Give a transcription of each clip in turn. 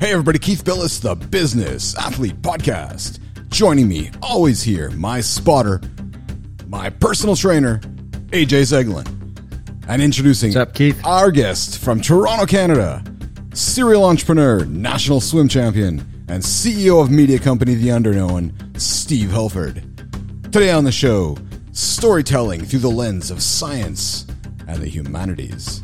Hey, everybody, Keith Bilous, the Business Athlete Podcast. Joining me, always here, my spotter, my personal trainer, AJ Zeglen. And introducing up, Keith? our guest from Toronto, Canada, serial entrepreneur, national swim champion, and CEO of media company The Underknown, Steve Hulford. Today on the show, storytelling through the lens of science and the humanities.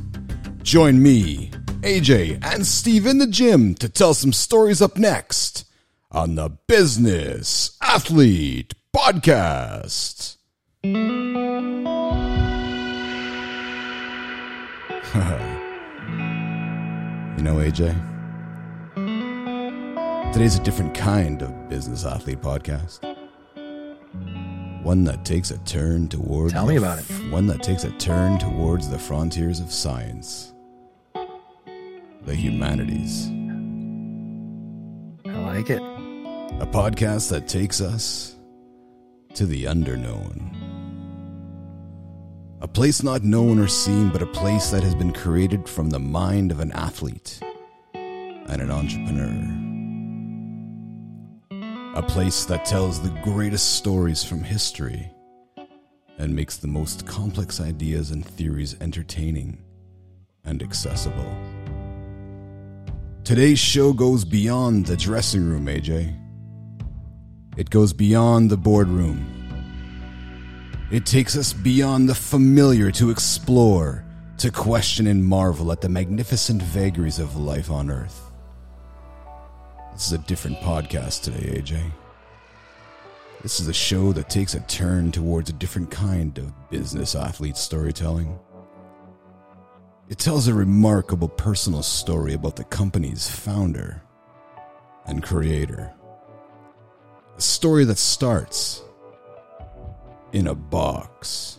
Join me, AJ, and Steve in the gym to tell some stories up next on the Business Athlete Podcast. you know, AJ, today's a different kind of Business Athlete Podcast. One that takes a turn towards Tell me about it. One that takes a turn towards the frontiers of science, the humanities. I like it. A podcast that takes us to the underknown. A place not known or seen, but a place that has been created from the mind of an athlete and an entrepreneur. A place that tells the greatest stories from history and makes the most complex ideas and theories entertaining and accessible. Today's show goes beyond the dressing room, AJ. It goes beyond the boardroom. It takes us beyond the familiar to explore, to question and marvel at the magnificent vagaries of life on Earth. This is a different podcast today, AJ. This is a show that takes a turn towards a different kind of business athlete storytelling. It tells a remarkable personal story about the company's founder and creator. A story that starts in a box.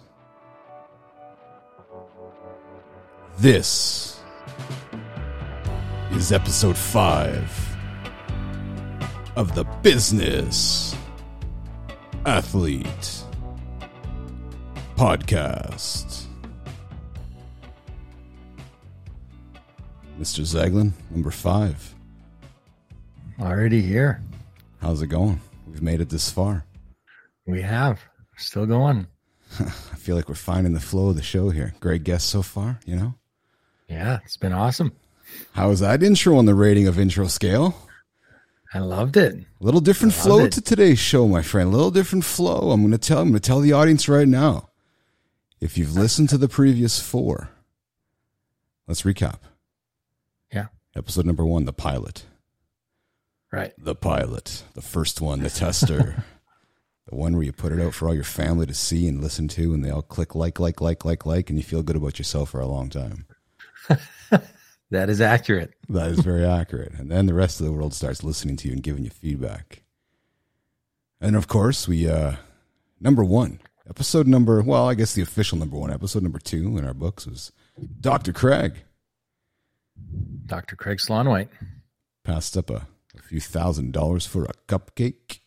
This is episode 5 of the Business Athlete Podcast. Mr. Zeglen, number 5. Already here. How's it going? We've made it this far. We have. Still going. I feel like we're finding the flow of the show here. Great guest so far, you know? Yeah, it's been awesome. How was that intro on the rating of intro scale? I loved it. A little different flow it. to today's show, my friend. A little different flow. I'm gonna tell I'm gonna tell the audience right now. If you've listened to the previous four, let's recap. Episode number one, the pilot. Right. The pilot. The first one, the tester. the one where you put it out for all your family to see and listen to, and they all click like, like, like, like, like, and you feel good about yourself for a long time. That is accurate. That is very accurate. And then the rest of the world starts listening to you and giving you feedback. And of course, we uh number 1, episode number, well, I guess the official number 1, episode number 2 in our books was Dr. Craig Dr. Craig Slonwhite. passed up a, a few thousand dollars for a cupcake.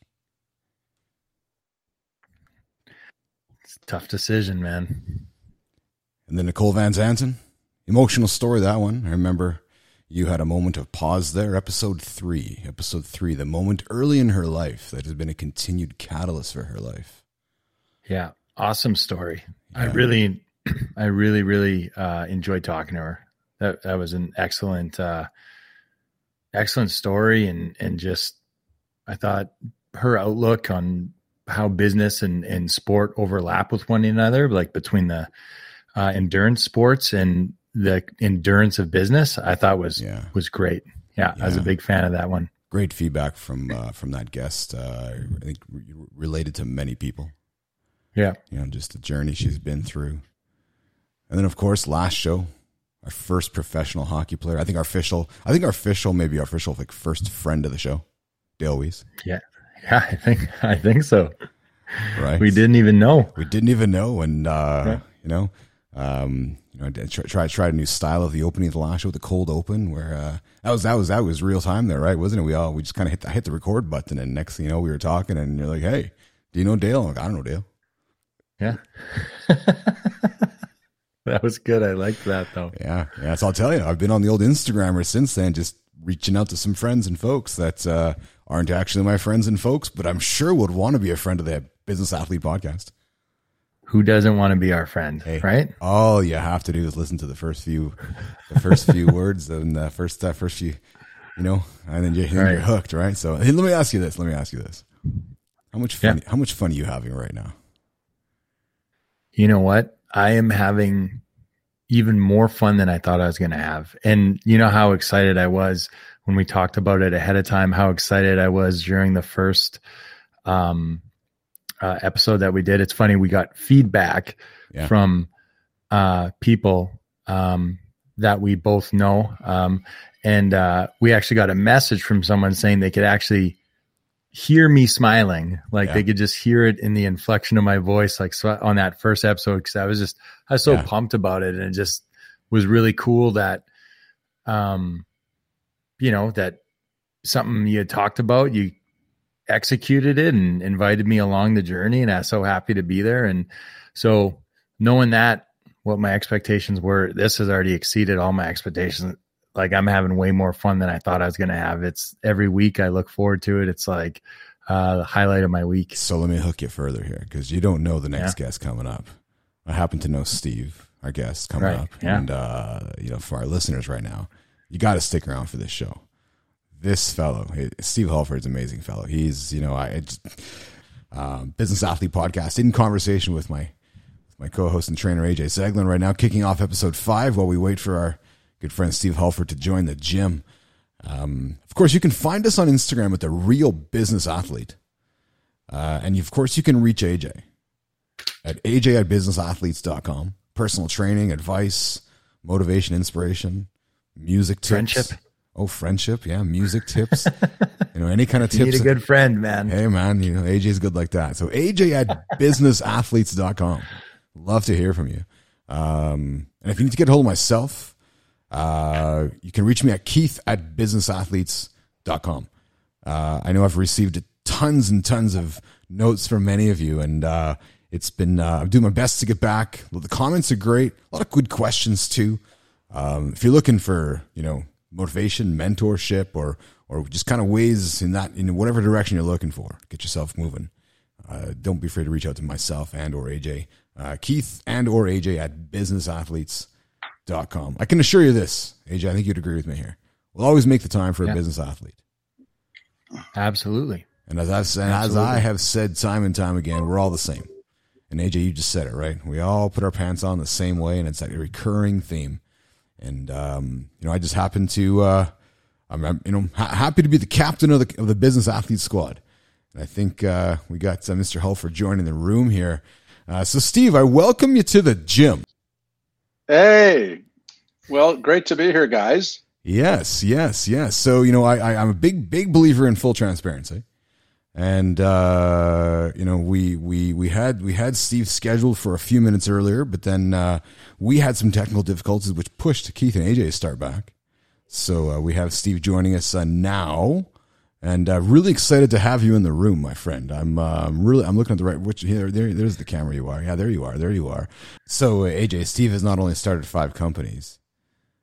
It's a tough decision, man. And then Nicole Van Zanten, emotional story that one. I remember you had a moment of pause there. Episode 3, episode 3, the moment early in her life that has been a continued catalyst for her life. Yeah. Awesome story. I really, I really, really uh, enjoyed talking to her. That that was an excellent, uh, excellent story, and and just I thought her outlook on how business and and sport overlap with one another, like between the uh, endurance sports and the endurance of business, I thought was Yeah. was great. Yeah, I was a big fan of that one. great feedback from uh, from that guest. Uh, I think re- related to many people. Yeah, You know, just the journey she's been through, and then of course, last show, our first professional hockey player. I think our official. I think our official, maybe our official, like first friend of the show, Dale Weiss. yeah, yeah. I think I think so. Right? We didn't even know. We didn't even know, and uh, Yeah. you know, um, you know, try, try tried a new style of the opening of the last show, with the cold open, where uh, that was that was that was real time there, right? Wasn't it? We all we just kind of hit the, hit the record button, and next thing you know, we were talking, and you're like, "Hey, do you know Dale?" I'm like, I don't know Dale. Yeah. that was good. I liked that though. Yeah, yeah. So I'll tell you, I've been on the old Instagrammer since then, just reaching out to some friends and folks that uh, aren't actually my friends and folks, but I'm sure would want to be a friend of the Business Athlete Podcast. Who doesn't want to be our friend, Hey, right? All you have to do is listen to the first few, the first few words and the first uh, first few, you know, and then you're, then Right. you're hooked, right? So hey, let me ask you this. Let me ask you this. How much fun? How much fun are you having right now? You know what? I am having even more fun than I thought I was going to have. And you know how excited I was when we talked about it ahead of time, how excited I was during the first um, uh, episode that we did. It's funny, we got feedback Yeah. from uh, people um, that we both know. Um, and uh, we actually got a message from someone saying they could actually hear me smiling like Yeah. they could just hear it in the inflection of my voice like so on that first episode because i was just i was so Yeah. pumped about it and it just was really cool that um you know that something you had talked about you executed it and invited me along the journey and i was so happy to be there and so knowing that what my expectations were this has already exceeded all my expectations like i'm having way more fun than i thought i was going to have it's every week i look forward to it it's like uh the highlight of my week So let me hook you further here because you don't know the next guest coming up. I happen to know Steve, our guest coming Right, up, yeah. and uh, you know, for our listeners right now, you got to stick around for this show. This fellow, Steve Hulford's an amazing fellow. He's, you know, I it's, um, business athlete podcast in conversation with my my co-host and trainer AJ Zeglen right now, kicking off episode five while we wait for our good friend Steve Hulford to join the gym. Um, of course, you can find us on Instagram at the Real Business Athlete. Uh, and of course, you can reach AJ at AJ at businessathletes.com. Personal training, advice, motivation, inspiration, music tips. Friendship. Oh, friendship. Yeah. Music tips. you know, any kind of you tips. need a good friend man Hey, man, you know, AJ's good like that. So AJ at businessathletes.com. Love to hear from you. Um, and if you need to get a hold of myself, uh, you can reach me at keith at businessathletes.com. Uh, I know I've received tons and tons of notes from many of you, and uh, it's been, uh, I'm doing my best to get back. The comments are great. A lot of good questions, too. Um, if you're looking for, you know, motivation, mentorship, or, or just kind of ways in that, in whatever direction you're looking for, get yourself moving. Uh, don't be afraid to reach out to myself and or AJ, uh, Keith and or AJ at businessathletes.com. I can assure you this, AJ, I think you'd agree with me here. We'll always make the time for a business athlete. absolutely And as I've said, as I have said time and time again, we're all the same. And AJ, you just said it right. We all put our pants on the same way, and it's like a recurring theme. And um, you know, I just happen to, uh, I'm, I'm, you know, ha- happy to be the captain of the of the business athlete squad. And I think uh, we got uh, Mr. Hulford joining the room here. Uh, so, Steve, I welcome you to the gym. Hey, well, great to be here, guys. Yes, yes, yes. So you know, I, I I'm a big big believer in full transparency, and uh, you know, we we we had we had Steve scheduled for a few minutes earlier, but then uh, we had some technical difficulties, which pushed Keith and AJ to start back. So uh, we have Steve joining us uh, now, and uh, really excited to have you in the room, my friend. I'm uh, really I'm looking at the right which here there there's the camera you are yeah there you are there you are. So uh, AJ Steve has not only started five companies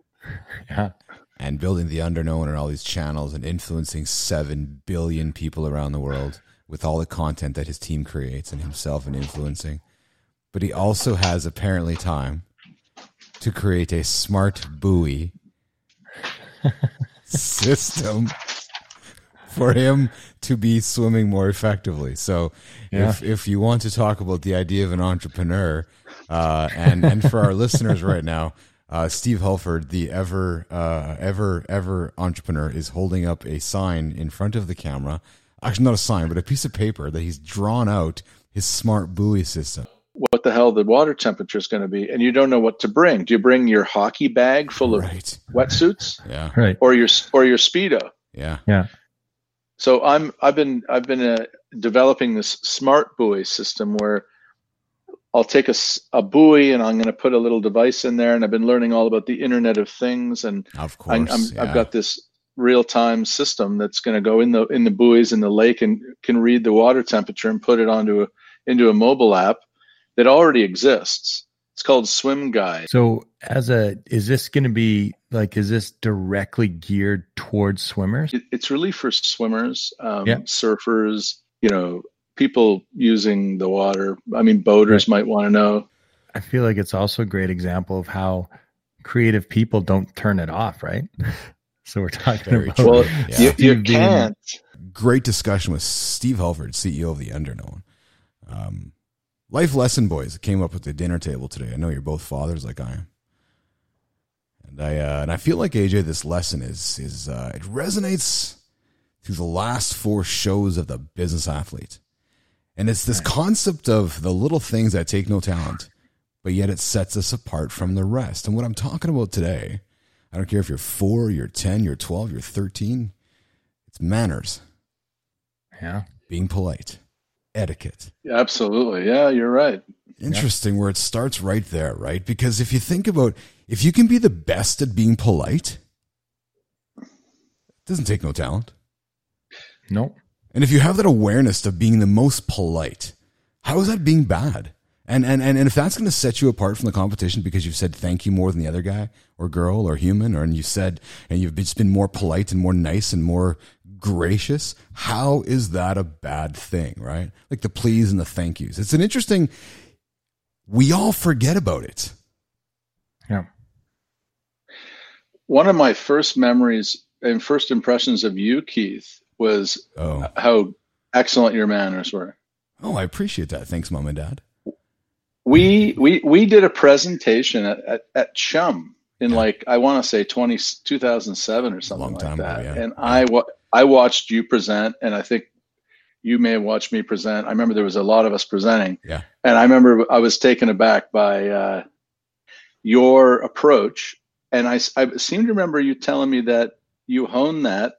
yeah and building the underknown and all these channels and influencing 7 billion people around the world with all the content that his team creates and himself and influencing. But he also has apparently time to create a smart buoy system for him to be swimming more effectively. So if if you want to talk about the idea of an entrepreneur, uh, and and for our listeners right now, uh, Steve Hulford, the ever uh, ever ever entrepreneur, is holding up a sign in front of the camera. Actually, not a sign, but a piece of paper that he's drawn out his smart buoy system. What the hell the water temperature is going to be, and you don't know what to bring. Do you bring your hockey bag full of Right. wetsuits, Yeah. right or your or your speedo? Yeah. yeah So I'm I've been I've been uh, developing this smart buoy system where I'll take a buoy and I'm going to put a little device in there, and I've been learning all about the Internet of Things, and Of course. I'm, yeah. I've got this real time system that's going to go in the in the buoys in the lake and can read the water temperature and put it onto a into a mobile app that already exists. It's called Swim Guide. So, as a, is this going to be like, is this directly geared towards swimmers? It's really for swimmers, um, Yeah. surfers, you know, people using the water. I mean, boaters might want to know. I feel like it's also a great example of how creative people don't turn it off, right? So we're talking Very about true. Well, Yeah. you, you can't. Great discussion with Steve Hulford, CEO of the Underknown. Um, life lesson, boys, came up at the dinner table today. I know you're both fathers, like I am, and I uh, and I feel like AJ, this lesson is is uh, it resonates through the last four shows of the Business Athlete, and it's this concept of the little things that take no talent, but yet it sets us apart from the rest. And what I'm talking about today, I don't care if you're four, you're ten, you're twelve, you're thirteen. It's manners, yeah. being polite, etiquette. Absolutely. Yeah, you're right. Interesting where it starts right there, right? Because if you think about if you can be the best at being polite, it doesn't take no talent. Nope. And if you have that awareness of being the most polite, how is that being bad? And and and, and if that's going to set you apart from the competition because you've said thank you more than the other guy or girl or human, or and you said and you've just been more polite and more nice and more gracious, how is that a bad thing, right? Like the please and the thank yous. It's an interesting. We all forget about it. Yeah. One of my first memories and first impressions of you, Keith, was Oh, how excellent your manners were. oh, I appreciate that. Thanks, mom and dad. We we we did a presentation at, at, at Chum in like I want to say 20, 2007 or something Long like time that. ago, yeah. And I wa- I watched you present, and I think you may have watched me present. I remember there was a lot of us presenting. Yeah. And I remember I was taken aback by uh, your approach, and I seem to remember you telling me that you honed that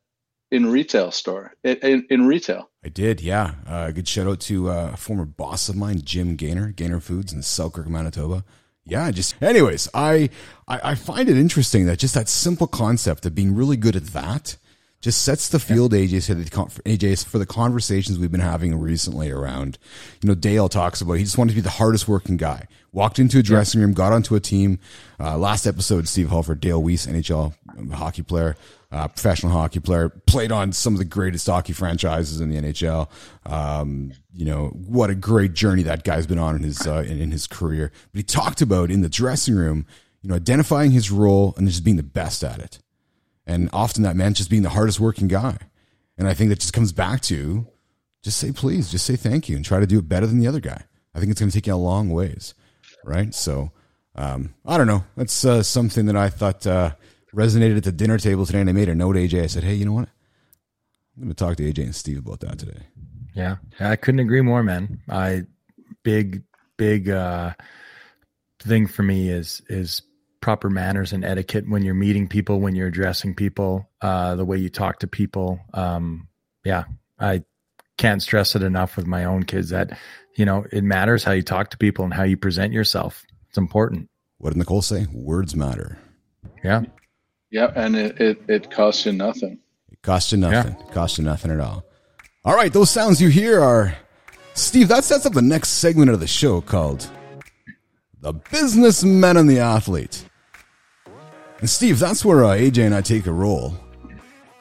in retail store in, in, in retail. I did, yeah. Uh, good shout out to uh, a former boss of mine, Jim Gaynor, Gaynor Foods in Selkirk, Manitoba. Yeah, just anyways, I, I I find it interesting that just that simple concept of being really good at that just sets the field AJ said the con- AJ for the conversations we've been having recently around you know Dale talks about he just wanted to be the hardest working guy. Walked into a dressing room got onto a team. Uh, last episode Steve Hulford Dale Weiss NHL hockey player uh, professional hockey player played on some of the greatest hockey franchises in the NHL um, you know what a great journey that guy's been on in his uh, in, in his career. But he talked about in the dressing room you know identifying his role and just being the best at it and often that meant just being the hardest working guy. And I think that just comes back to just say please, just say thank you and try to do it better than the other guy. I think it's going to take you a long ways. Right. So, um, I don't know. That's uh, something that I thought uh, resonated at the dinner table today. And I made a note, AJ. I said, hey, you know what? I'm going to talk to AJ and Steve about that today. Yeah. I couldn't agree more, man. I big, big uh thing for me is is proper manners and etiquette when you're meeting people, when you're addressing people, uh, the way you talk to people. Um, yeah, I can't stress it enough with my own kids that, you know, it matters how you talk to people and how you present yourself. It's important. What did Nicole say? Words matter. Yeah. Yeah, and it, it, it costs you nothing. It costs you nothing. It costs you nothing at all. All right, those sounds you hear are Steve. That sets up the next segment of the show called "The Businessman and the Athlete." And Steve, that's where uh, AJ and I take a role.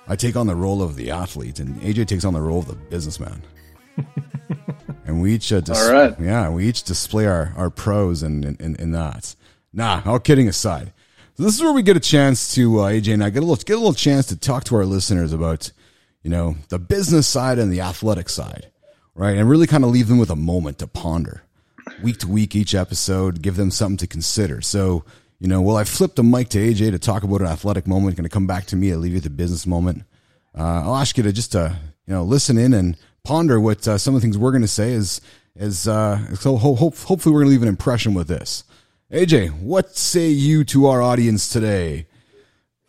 I take on the role of the athlete, and AJ takes on the role of the businessman. and we each uh, dis- All right. yeah, we each display our our pros in in, in, in that. Nah, all kidding aside. So this is where we get a chance to uh, AJ and I get a little get a little chance to talk to our listeners about you know the business side and the athletic side, right? And really kind of leave them with a moment to ponder, week to week, each episode, give them something to consider. So you know, well, I flipped the mic to AJ to talk about an athletic moment. Going to come back to me. I'll leave you the business moment. Uh, I'll ask you to just uh, you know listen in and ponder what uh, some of the things we're going to say is is uh, so ho- hope, hopefully we're going to leave an impression with this. AJ, what say you to our audience today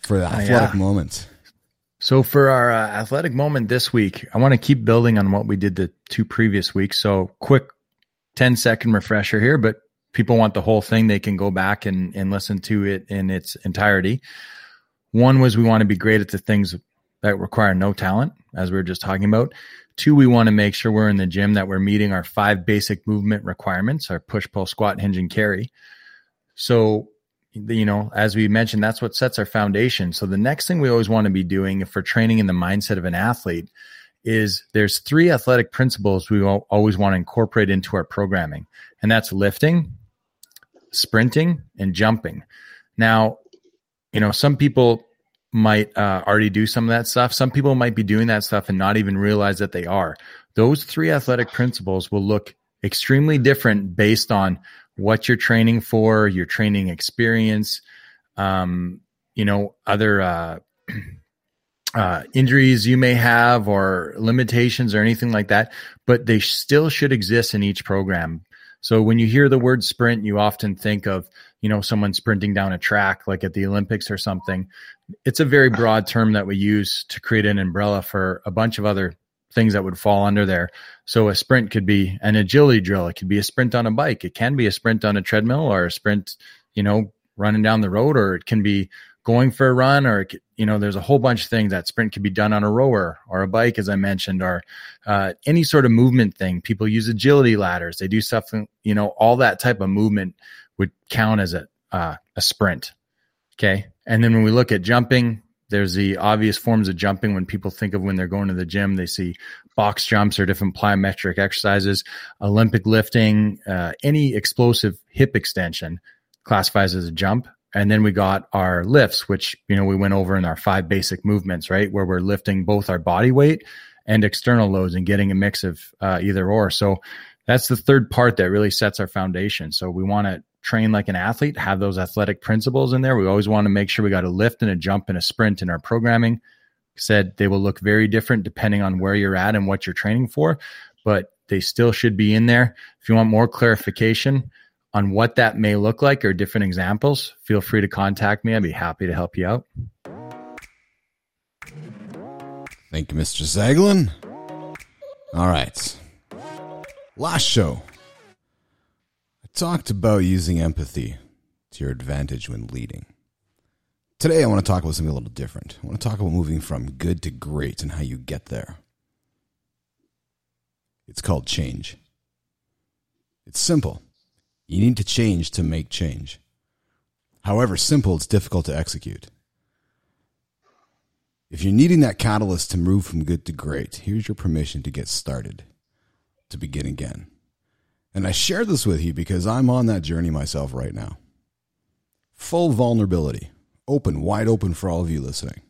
for the athletic yeah. moment? So for our uh, athletic moment this week, I want to keep building on what we did the two previous weeks. So quick 10 second refresher here, but people want the whole thing. They can go back and, and listen to it in its entirety. One was we want to be great at the things that require no talent, as we were just talking about. Two, we want to make sure we're in the gym that we're meeting our five basic movement requirements, our push, pull, squat, hinge, and carry. So you know, as we mentioned, that's what sets our foundation. So the next thing we always want to be doing if we're training in the mindset of an athlete is there's three athletic principles we always want to incorporate into our programming, and that's lifting, sprinting, and jumping. Now, you know, some people might uh, already do some of that stuff. Some people might be doing that stuff and not even realize that they are. Those three athletic principles will look extremely different based on what you're training for, your training experience, um, you know, other uh, uh, injuries you may have or limitations or anything like that, but they still should exist in each program. So when you hear the word sprint, you often think of, you know, someone sprinting down a track like at the Olympics or something. It's a very broad term that we use to create an umbrella for a bunch of other things that would fall under there. So a sprint could be an agility drill. It could be a sprint on a bike. It can be a sprint on a treadmill or a sprint, you know, running down the road, or it can be going for a run, or you know, there's a whole bunch of things that sprint could be done on a rower or a bike, as I mentioned, or uh, any sort of movement thing. People use agility ladders. They do stuff, you know, all that type of movement would count as a uh, a sprint. Okay, and then when we look at jumping, there's the obvious forms of jumping when people think of when they're going to the gym. They see box jumps or different plyometric exercises, Olympic lifting, uh, any explosive hip extension classifies as a jump. And then we got our lifts, which, you know, we went over in our five basic movements, right? Where we're lifting both our body weight and external loads and getting a mix of uh, either or. So that's the third part that really sets our foundation. So we want to train like an athlete, have those athletic principles in there. We always want to make sure we got a lift and a jump and a sprint in our programming. Said they will look very different depending on where you're at and what you're training for, but they still should be in there. If you want more clarification on what that may look like or different examples, feel free to contact me. I'd be happy to help you out. Thank you, Mr. Zeglen. All right. Last show, I talked about using empathy to your advantage when leading. Today, I want to talk about something a little different. I want to talk about moving from good to great and how you get there. It's called change. It's simple. You need to change to make change. However simple, it's difficult to execute. If you're needing that catalyst to move from good to great, here's your permission to get started, to begin again. And I share this with you because I'm on that journey myself right now. Full vulnerability, open, wide open for all of you listening.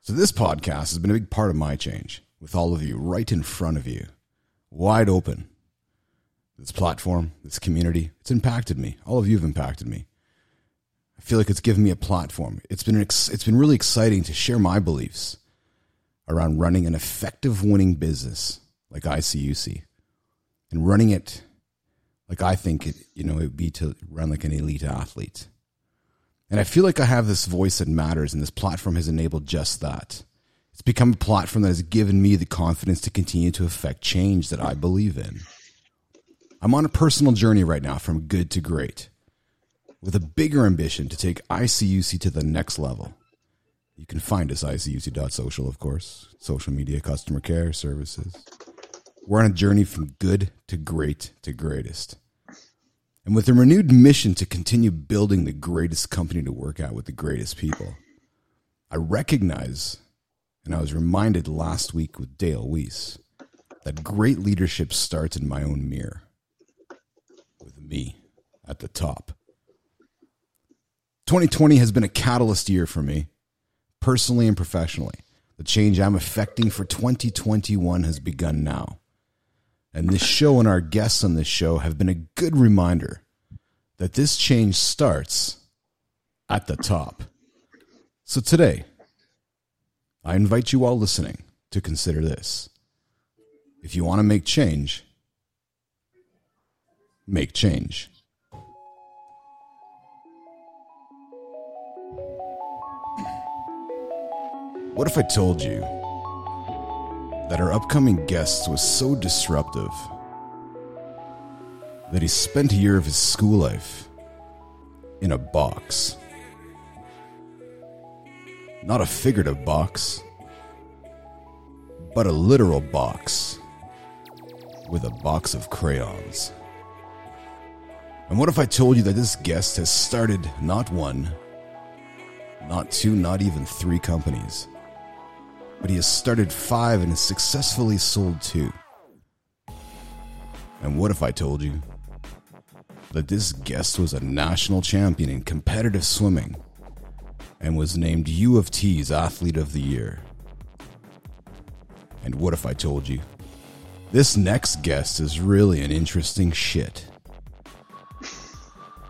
So, this podcast has been a big part of my change with all of you right in front of you, wide open. This platform, this community, it's impacted me. All of you have impacted me. I feel like it's given me a platform. It's been it's been really exciting to share my beliefs around running an effective winning business like ICUC and running it like I think it, you know, it would be to run like an elite athlete. And I feel like I have this voice that matters, and this platform has enabled just that. It's become a platform that has given me the confidence to continue to affect change that I believe in. I'm on a personal journey right now from good to great, with a bigger ambition to take ICUC to the next level. You can find us icuc.social, of course, social media, customer care, services. We're on a journey from good to great to greatest. And with a renewed mission to continue building the greatest company to work at with the greatest people, I recognize, and I was reminded last week with Dale Weiss, that great leadership starts in my own mirror, me at the top. 2020 has been a catalyst year for me, personally and professionally. The change I'm effecting for 2021 has begun now. And this show and our guests on this show have been a good reminder that this change starts at the top. So today, I invite you all listening to consider this. If you want to make change, make change. What if I told you? that our upcoming guest was so disruptive that he spent a year of his school life in a box. Not a figurative box, but a literal box with a box of crayons. And what if I told you that this guest has started not one, not two, not even three companies, but he has started five and has successfully sold two? And what if I told you that this guest was a national champion in competitive swimming and was named U of T's Athlete of the Year? And what if I told you this next guest is really an interesting shit?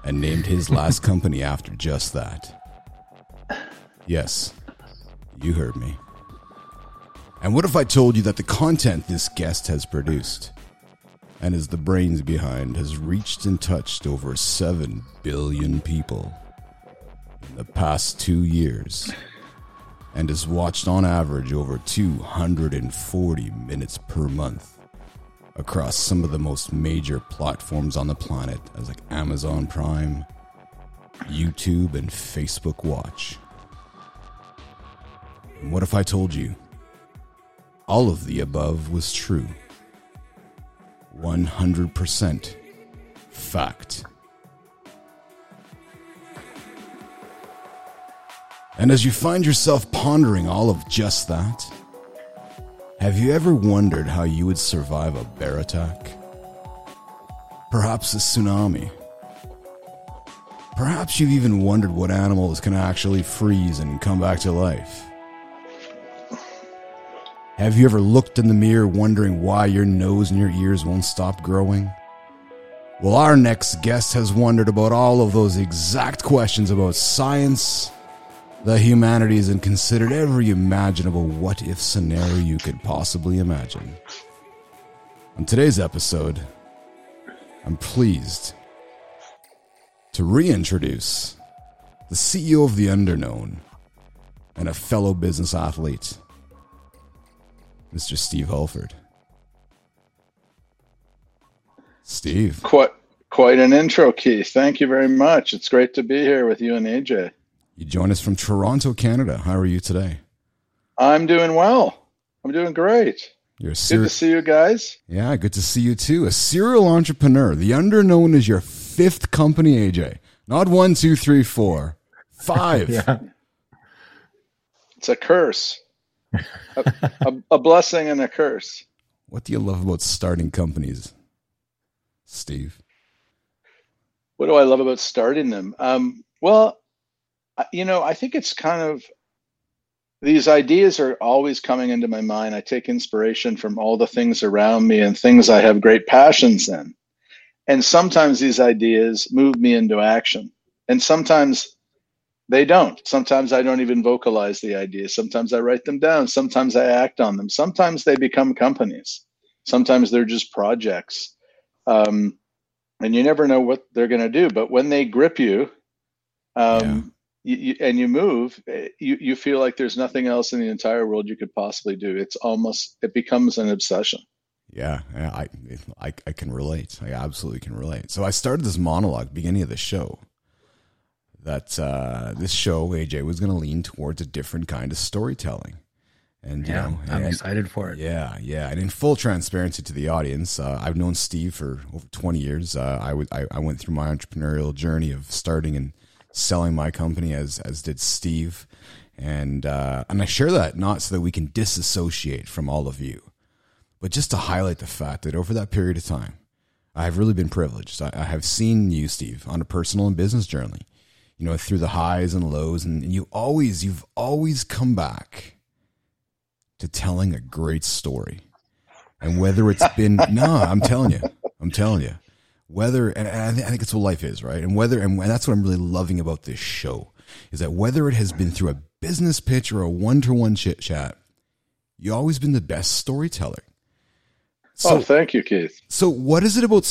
And named his last company after just that. Yes, you heard me. And what if I told you that the content this guest has produced and is the brains behind has reached and touched over 7 billion people in the past two years and is watched on average over 240 minutes per month across some of the most major platforms on the planet as like Amazon Prime, YouTube and Facebook Watch. And what if I told you all of the above was true? 100% fact. And as you find yourself pondering all of just that, have you ever wondered how you would survive a bear attack? Perhaps a tsunami? Perhaps you've even wondered what animals can actually freeze and come back to life. Have you ever looked in the mirror wondering why your nose and your ears won't stop growing? Well, our next guest has wondered about all of those exact questions about science, the humanities, and considered every imaginable what if scenario you could possibly imagine. On today's episode, I'm pleased to reintroduce the CEO of the Underknown and a fellow business athlete. Mr. Steve Hulford. Steve. Quite quite an intro, Keith. Thank you very much. It's great to be here with you and AJ. You join us from Toronto, Canada. How are you today? I'm doing well. I'm doing great. You're ser- good to see you guys. Yeah, good to see you too. A serial entrepreneur. The Underknown is your fifth company, AJ. Not one, two, three, four, five. yeah. It's a curse a, a, a blessing and a curse. What do you love about starting companies, Steve? What do I love about starting them? Um, well, you know, I think it's kind of these ideas are always coming into my mind. I take inspiration from all the things around me and things I have great passions in. And sometimes these ideas move me into action. And sometimes they don't. Sometimes I don't even vocalize the ideas. Sometimes I write them down. Sometimes I act on them. Sometimes they become companies. Sometimes they're just projects. Um, and you never know what they're going to do. But when they grip you, um. You, you, and you move, you, you feel like there's nothing else in the entire world you could possibly do. It's almost, it becomes an obsession. Yeah, I, I, I can relate. I absolutely can relate. So I started this monologue beginning of the show that uh, this show AJ was going to lean towards a different kind of storytelling. And yeah, you know, I'm and, excited for it. Yeah, yeah. And in full transparency to the audience, uh, I've known Steve for over 20 years. Uh, I, w- I, I went through my entrepreneurial journey of starting and selling my company as as did Steve, and uh, and I share that not so that we can disassociate from all of you, but just to highlight the fact that over that period of time, I have really been privileged. I, I have seen you, Steve, on a personal and business journey you know, through the highs and lows. And you always, you've always come back to telling a great story. And whether it's been, no, I'm telling you, I'm telling you, whether, and, I, think, I think it's what life is, right? And whether, and, and that's what I'm really loving about this show is that whether it has been through a business pitch or a one to one chit chat, you've always been the best storyteller. So, oh, thank you, Keith. So, what is it about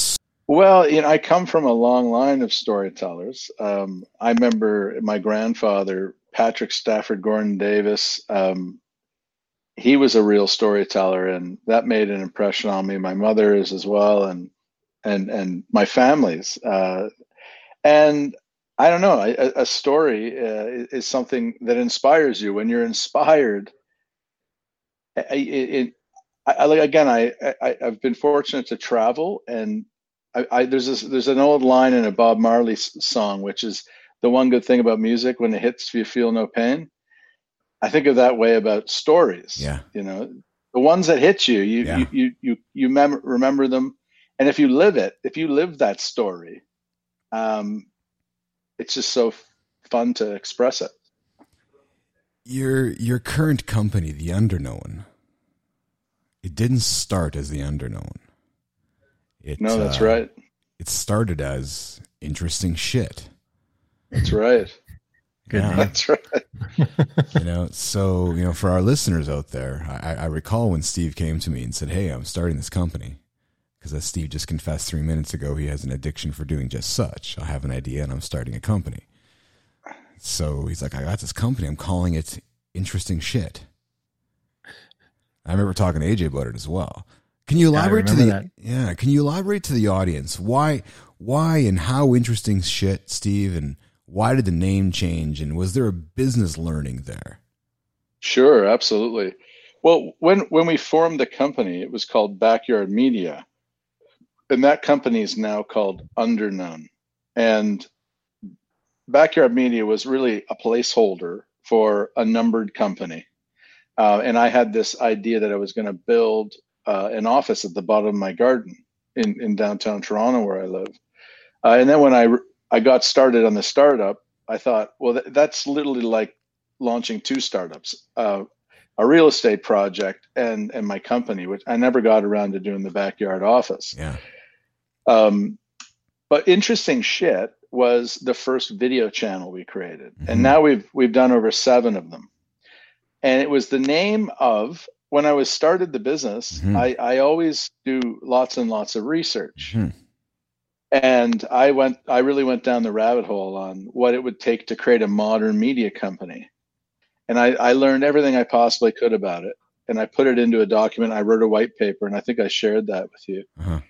well, you know, I come from a long line of storytellers. Um, I remember my grandfather, Patrick Stafford Gordon Davis. Um, he was a real storyteller, and that made an impression on me. My mother is as well, and and and my family's. Uh, and I don't know, a, a story uh, is something that inspires you. When you're inspired, it, it, I, again, I, I I've been fortunate to travel and I, I there's this, there's an old line in a Bob Marley song, which is the one good thing about music: when it hits, you feel no pain. I think of that way about stories. Yeah, you know, the ones that hit you, you yeah. you you you, you mem- remember them, and if you live it, if you live that story, um, it's just so fun to express it. Your your current company, the Underknown, it didn't start as the Underknown. It, no, that's uh, right. It started as interesting shit. That's right. Good yeah. That's right. you know, so you know, for our listeners out there, I, I recall when Steve came to me and said, "Hey, I'm starting this company." Because as Steve just confessed three minutes ago, he has an addiction for doing just such. I have an idea and I'm starting a company. So he's like, I got this company. I'm calling it Interesting Shit. I remember talking to AJ about it as well. Can you elaborate yeah, to the that. yeah? Can you elaborate to the audience why why and how interesting shit, Steve, and why did the name change, and was there a business learning there? Sure, absolutely. Well, when when we formed the company, it was called Backyard Media, and that company is now called Underknown. And Backyard Media was really a placeholder for a numbered company. Uh, and I had this idea that I was going to build uh, an office at the bottom of my garden in, in downtown Toronto, where I live. Uh, and then when I I got started on the startup, I thought, well, th- that's literally like launching two startups, uh, a real estate project and and my company, which I never got around to doing the backyard office. Yeah. Um, but interesting shit was the first video channel we created, mm-hmm. and now we've we've done over seven of them. And it was the name of when I was started the business. Mm-hmm. I I always do lots and lots of research. Mm-hmm. And I went, I really went down the rabbit hole on what it would take to create a modern media company. And I, I learned everything I possibly could about it. And I put it into a document. I wrote a white paper, and I think I shared that with you. Uh-huh.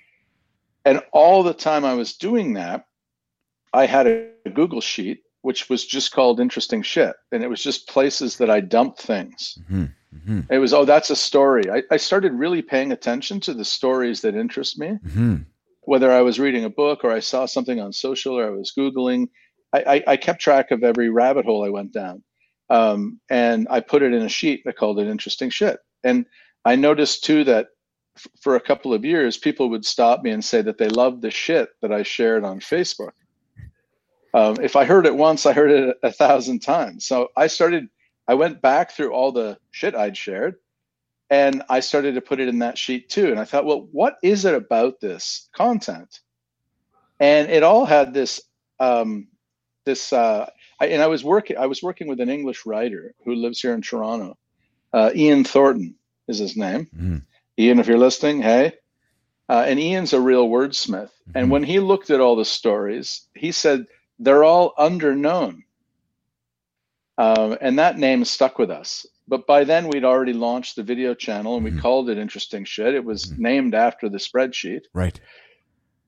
And all the time I was doing that, I had a, Google sheet which was just called interesting shit, and it was just places that I dumped things. Mm-hmm. Mm-hmm. It was oh, that's a story. I, I, started really paying attention to the stories that interest me, mm-hmm. whether I was reading a book or I saw something on social or I was googling. I, I, I kept track of every rabbit hole I went down, um, and I put it in a sheet. I called it interesting shit, and I noticed too that for a couple of years, people would stop me and say that they loved the shit that I shared on Facebook. Um, if I heard it once, I heard it a, thousand times. So I started, I went back through all the shit I'd shared and I started to put it in that sheet too. And I thought, well, what is it about this content? And it all had this, um, this, uh, I, and I was working, I was working with an English writer who lives here in Toronto. Uh, Ian Thornton is his name. Mm. Ian, if you're listening, hey. Uh, and Ian's a real wordsmith. Mm-hmm. And when he looked at all the stories, he said they're all underknown. Um, and that name stuck with us. But by then, we'd already launched the video channel and we mm-hmm. called it Interesting Shit. It was mm-hmm. named after the spreadsheet. Right.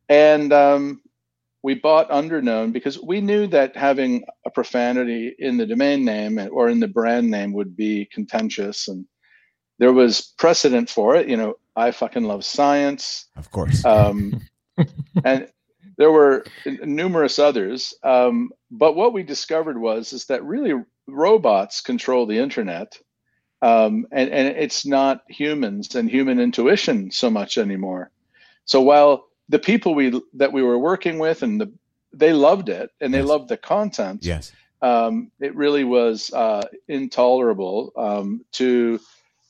And um, we bought Underknown because we knew that having a profanity in the domain name or in the brand name would be contentious. And there was precedent for it. You know, I fucking love science. Of course. Um, and there were numerous others. Um, but what we discovered was is that really robots control the internet. Um, and, and it's not humans and human intuition so much anymore. So while the people we that we were working with and the they loved it and they yes. loved the content, yes, um, it really was uh, intolerable um, to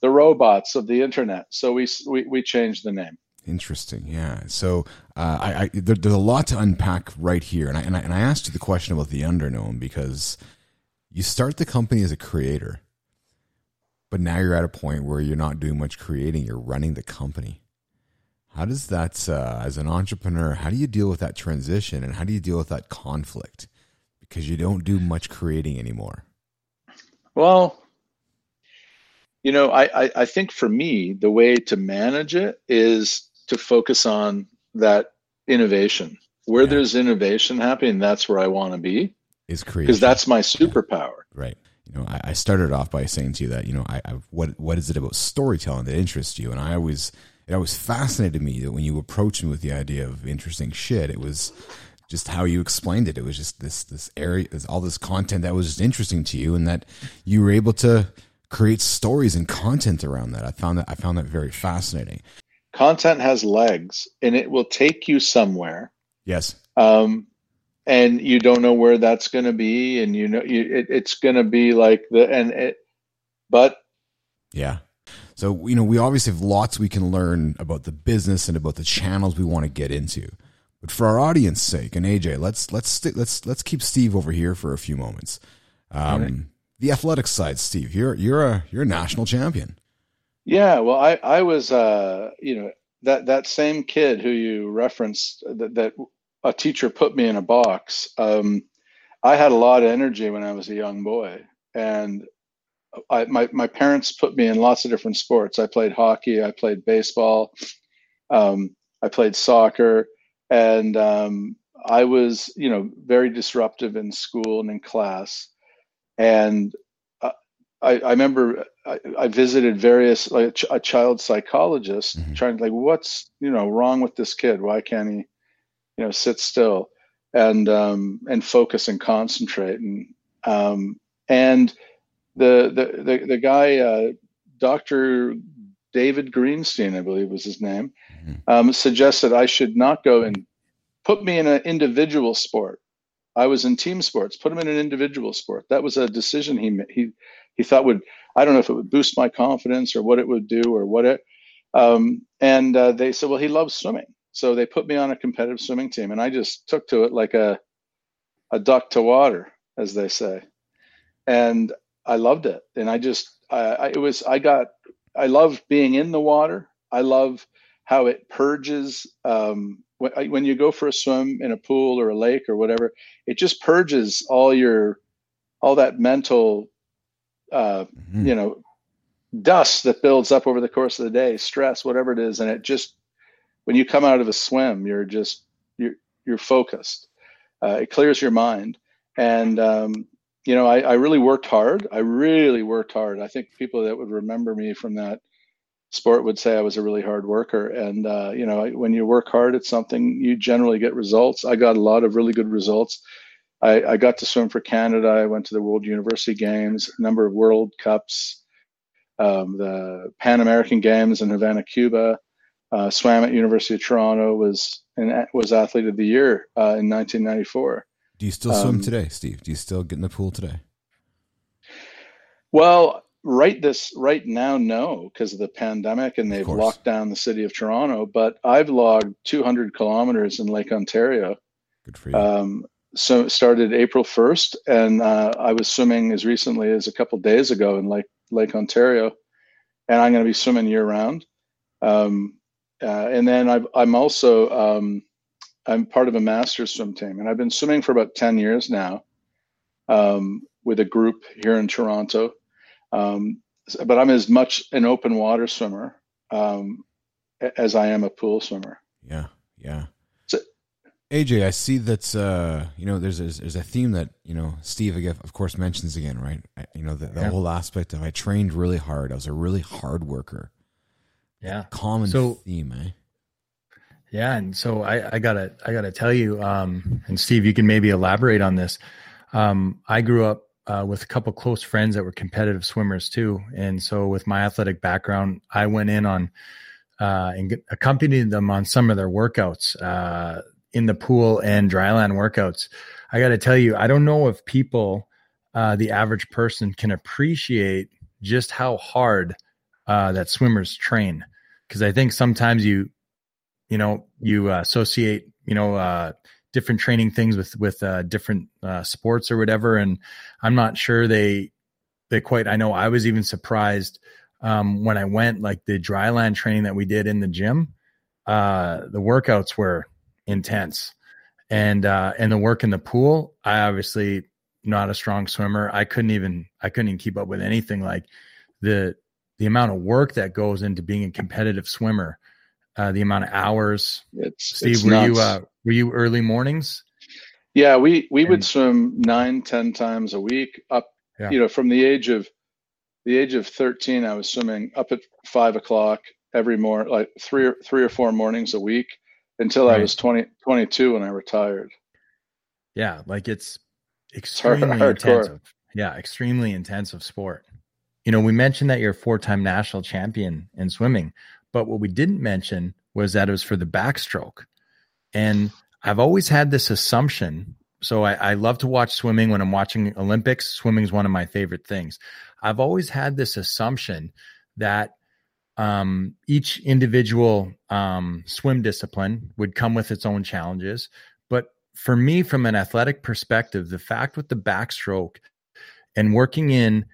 the robots of the internet. So we, we, we changed the name. Interesting. Yeah. So uh, I, I there, there's a lot to unpack right here, and I, and I and I asked you the question about the underknown because you start the company as a creator, but now you're at a point where you're not doing much creating; you're running the company. How does that, uh, as an entrepreneur, how do you deal with that transition, and how do you deal with that conflict? Because you don't do much creating anymore. Well, you know, I, I, I think for me, the way to manage it is to focus on that innovation. Where yeah. there's innovation happening, that's where I want to be. Is creation because that's my superpower. Yeah. Right. You know, I, I, started off by saying to you that you know, I, I what what is it about storytelling that interests you? And I always it always fascinated me that when you approached me with the idea of interesting shit, it was just how you explained it. It was just this this area, all this content that was just interesting to you, and that you were able to create stories and content around that. I found that I found that very fascinating. Content has legs, and it will take you somewhere. Yes. Um, and you don't know where that's going to be, and you know you, it, it's going to be like the and it, but yeah. So you know, we obviously have lots we can learn about the business and about the channels we want to get into. But for our audience sake, and AJ, let's let's st- let's let's keep Steve over here for a few moments. Um. The athletics side, Steve, you're you're a you're a national champion. Yeah, well, I I was uh, you know that that same kid who you referenced that, that a teacher put me in a box. Um, I had a lot of energy when I was a young boy, and I, my my parents put me in lots of different sports. I played hockey, I played baseball, um, I played soccer, and um, I was you know very disruptive in school and in class. And uh, I, I remember I, I, visited various like a child psychologist, mm-hmm. trying to like what's you know wrong with this kid? Why can't he you know sit still and um, and focus and concentrate and um, and the the the, the guy, uh, Doctor David Greenstein, I believe was his name, mm-hmm. um, suggested I should not go and put me in an individual sport. I was in team sports. Put him in an individual sport. That was a decision he he he thought would. I don't know if it would boost my confidence or what it would do or what it. Um, and uh, they said, well, he loves swimming, so they put me on a competitive swimming team, and I just took to it like a a duck to water, as they say. And I loved it, and I just I, it was I got I love being in the water. I love how it purges. Um, when, when you go for a swim in a pool or a lake or whatever, it just purges all your all that mental, uh, mm-hmm. you know, dust that builds up over the course of the day, stress, whatever it is, and it just when you come out of a swim, you're just you're you're focused. Uh, it clears your mind, and um, you know, I, I really worked hard. I really worked hard. I think people that would remember me from that sport would say I was a really hard worker. And, uh, you know, when you work hard at something, you generally get results. I got a lot of really good results. I, I got to swim for Canada. I went to the World University Games, a number of World Cups, um, the Pan American Games in Havana, Cuba. Uh, swam at University of Toronto. Was and was athlete of the year uh, in 1994. Do you still swim um, today, Steve? Do you still get in the pool today? Well, right this right now, no, because of the pandemic, and they've locked down the city of Toronto. But I've logged 200 kilometers in Lake Ontario. Good for you. Um, so it started April 1st, and uh, I was swimming as recently as a couple days ago in Lake Lake Ontario, and I'm going to be swimming year round. Um, uh, and then i am also um, I'm part of a master's swim team, and I've been swimming for about ten years now, um, with a group here in Toronto. Um, but I'm as much an open water swimmer um, as I am a pool swimmer. Yeah, yeah. So, AJ, I see that uh, you know there's, there's, there's a theme that you know Steve again, of course mentions again, right? You know the, the yeah. whole aspect of I trained really hard. I was a really hard worker. Yeah, common so, theme, eh? Yeah, and so I, I gotta I gotta tell you, um, and Steve, you can maybe elaborate on this. Um, I grew up uh, with a couple close friends that were competitive swimmers too, and so with my athletic background, I went in on uh, and accompanied them on some of their workouts uh, in the pool and dryland workouts. I got to tell you, I don't know if people, uh, the average person, can appreciate just how hard uh, that swimmers train because I think sometimes you you know you uh, associate you know different training things with with uh, different uh, sports or whatever and i'm not sure they they quite i know i was even surprised um, when i went like the dryland training that we did in the gym uh, the workouts were intense and uh, and the work in the pool i obviously not a strong swimmer i couldn't even i couldn't even keep up with anything like the the amount of work that goes into being a competitive swimmer uh, the amount of hours. It's, Steve, it's were nuts. you uh, were you early mornings? Yeah, we we and, would swim nine, ten times a week. Up, yeah. you know, from the age of the age of thirteen, I was swimming up at five o'clock every morning, like three or three or four mornings a week until right. I was 20, 22 when I retired. Yeah, like it's extremely it's intensive. Yeah, extremely intensive sport. You know, we mentioned that you're a four-time national champion in swimming, but what we didn't mention was that it was for the backstroke. And I've always had this assumption. So I, I love to watch swimming when I'm watching Olympics. Swimming is one of my favorite things. I've always had this assumption that um, each individual um, swim discipline would come with its own challenges. But for me, from an athletic perspective, the fact with the backstroke and working in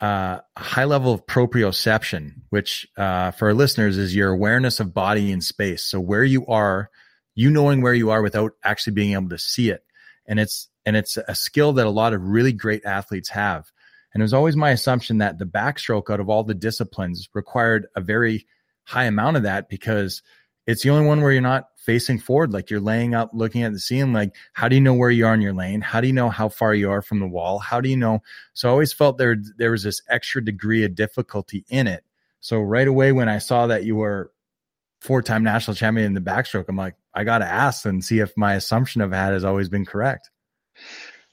uh, a high level of proprioception, which uh, for our listeners is your awareness of body and space. So where you are, you knowing where you are without actually being able to see it, and it's and it's a skill that a lot of really great athletes have. And it was always my assumption that the backstroke out of all the disciplines required a very high amount of that because it's the only one where you're not facing forward. Like you're laying out, looking at the scene. Like, how do you know where you are in your lane? How do you know how far you are from the wall? How do you know? So I always felt there, there was this extra degree of difficulty in it. So right away, when I saw that you were four time national champion in the backstroke, I'm like, I got to ask and see if my assumption of that has always been correct.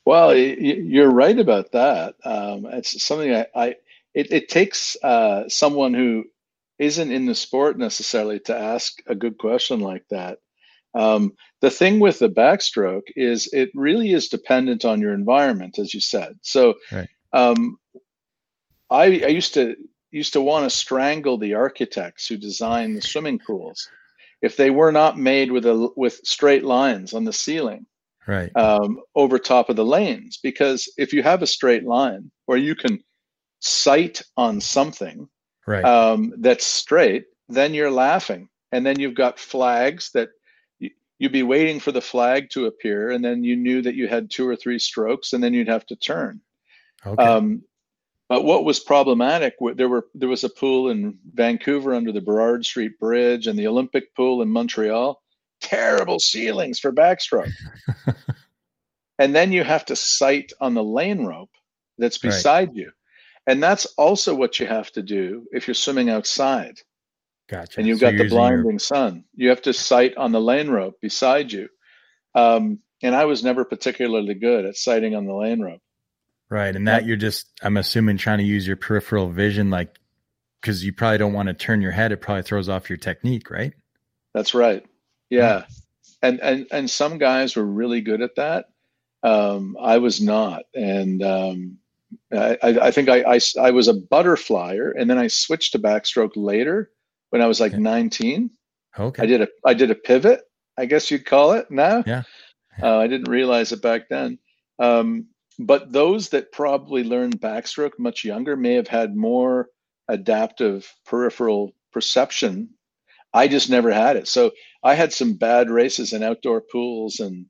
Well, you're right about that. Um, it's something I, I it, it, takes uh, someone who isn't in the sport necessarily to ask a good question like that. Um, the thing with the backstroke is it really is dependent on your environment, as you said. So, right. um, I, I used to used to want to strangle the architects who designed the swimming pools if they were not made with a with straight lines on the ceiling right um, over top of the lanes because if you have a straight line where you can sight on something right. um, that's straight then you're laughing and then you've got flags that you'd be waiting for the flag to appear and then you knew that you had two or three strokes and then you'd have to turn okay. Um, but what was problematic there were there was a pool in vancouver under the burrard street bridge and the olympic pool in montreal terrible ceilings for backstroke. and then you have to sight on the lane rope that's beside right. you. And that's also what you have to do if you're swimming outside. Gotcha. And you've so got the blinding your... sun. You have to sight on the lane rope beside you. Um, and I was never particularly good at sighting on the lane rope. Right. And that you're just, I'm assuming, trying to use your peripheral vision, like, because you probably don't want to turn your head. It probably throws off your technique, right? That's right. Yeah, and and and some guys were really good at that. Um, I was not, and um, I, I think I, I, I was a butterflyer, and then I switched to backstroke later when I was like okay. 19. Okay, I did a I did a pivot, I guess you'd call it now. Yeah, uh, I didn't realize it back then. Um, but those that probably learned backstroke much younger may have had more adaptive peripheral perception. I just never had it. So I had some bad races in outdoor pools and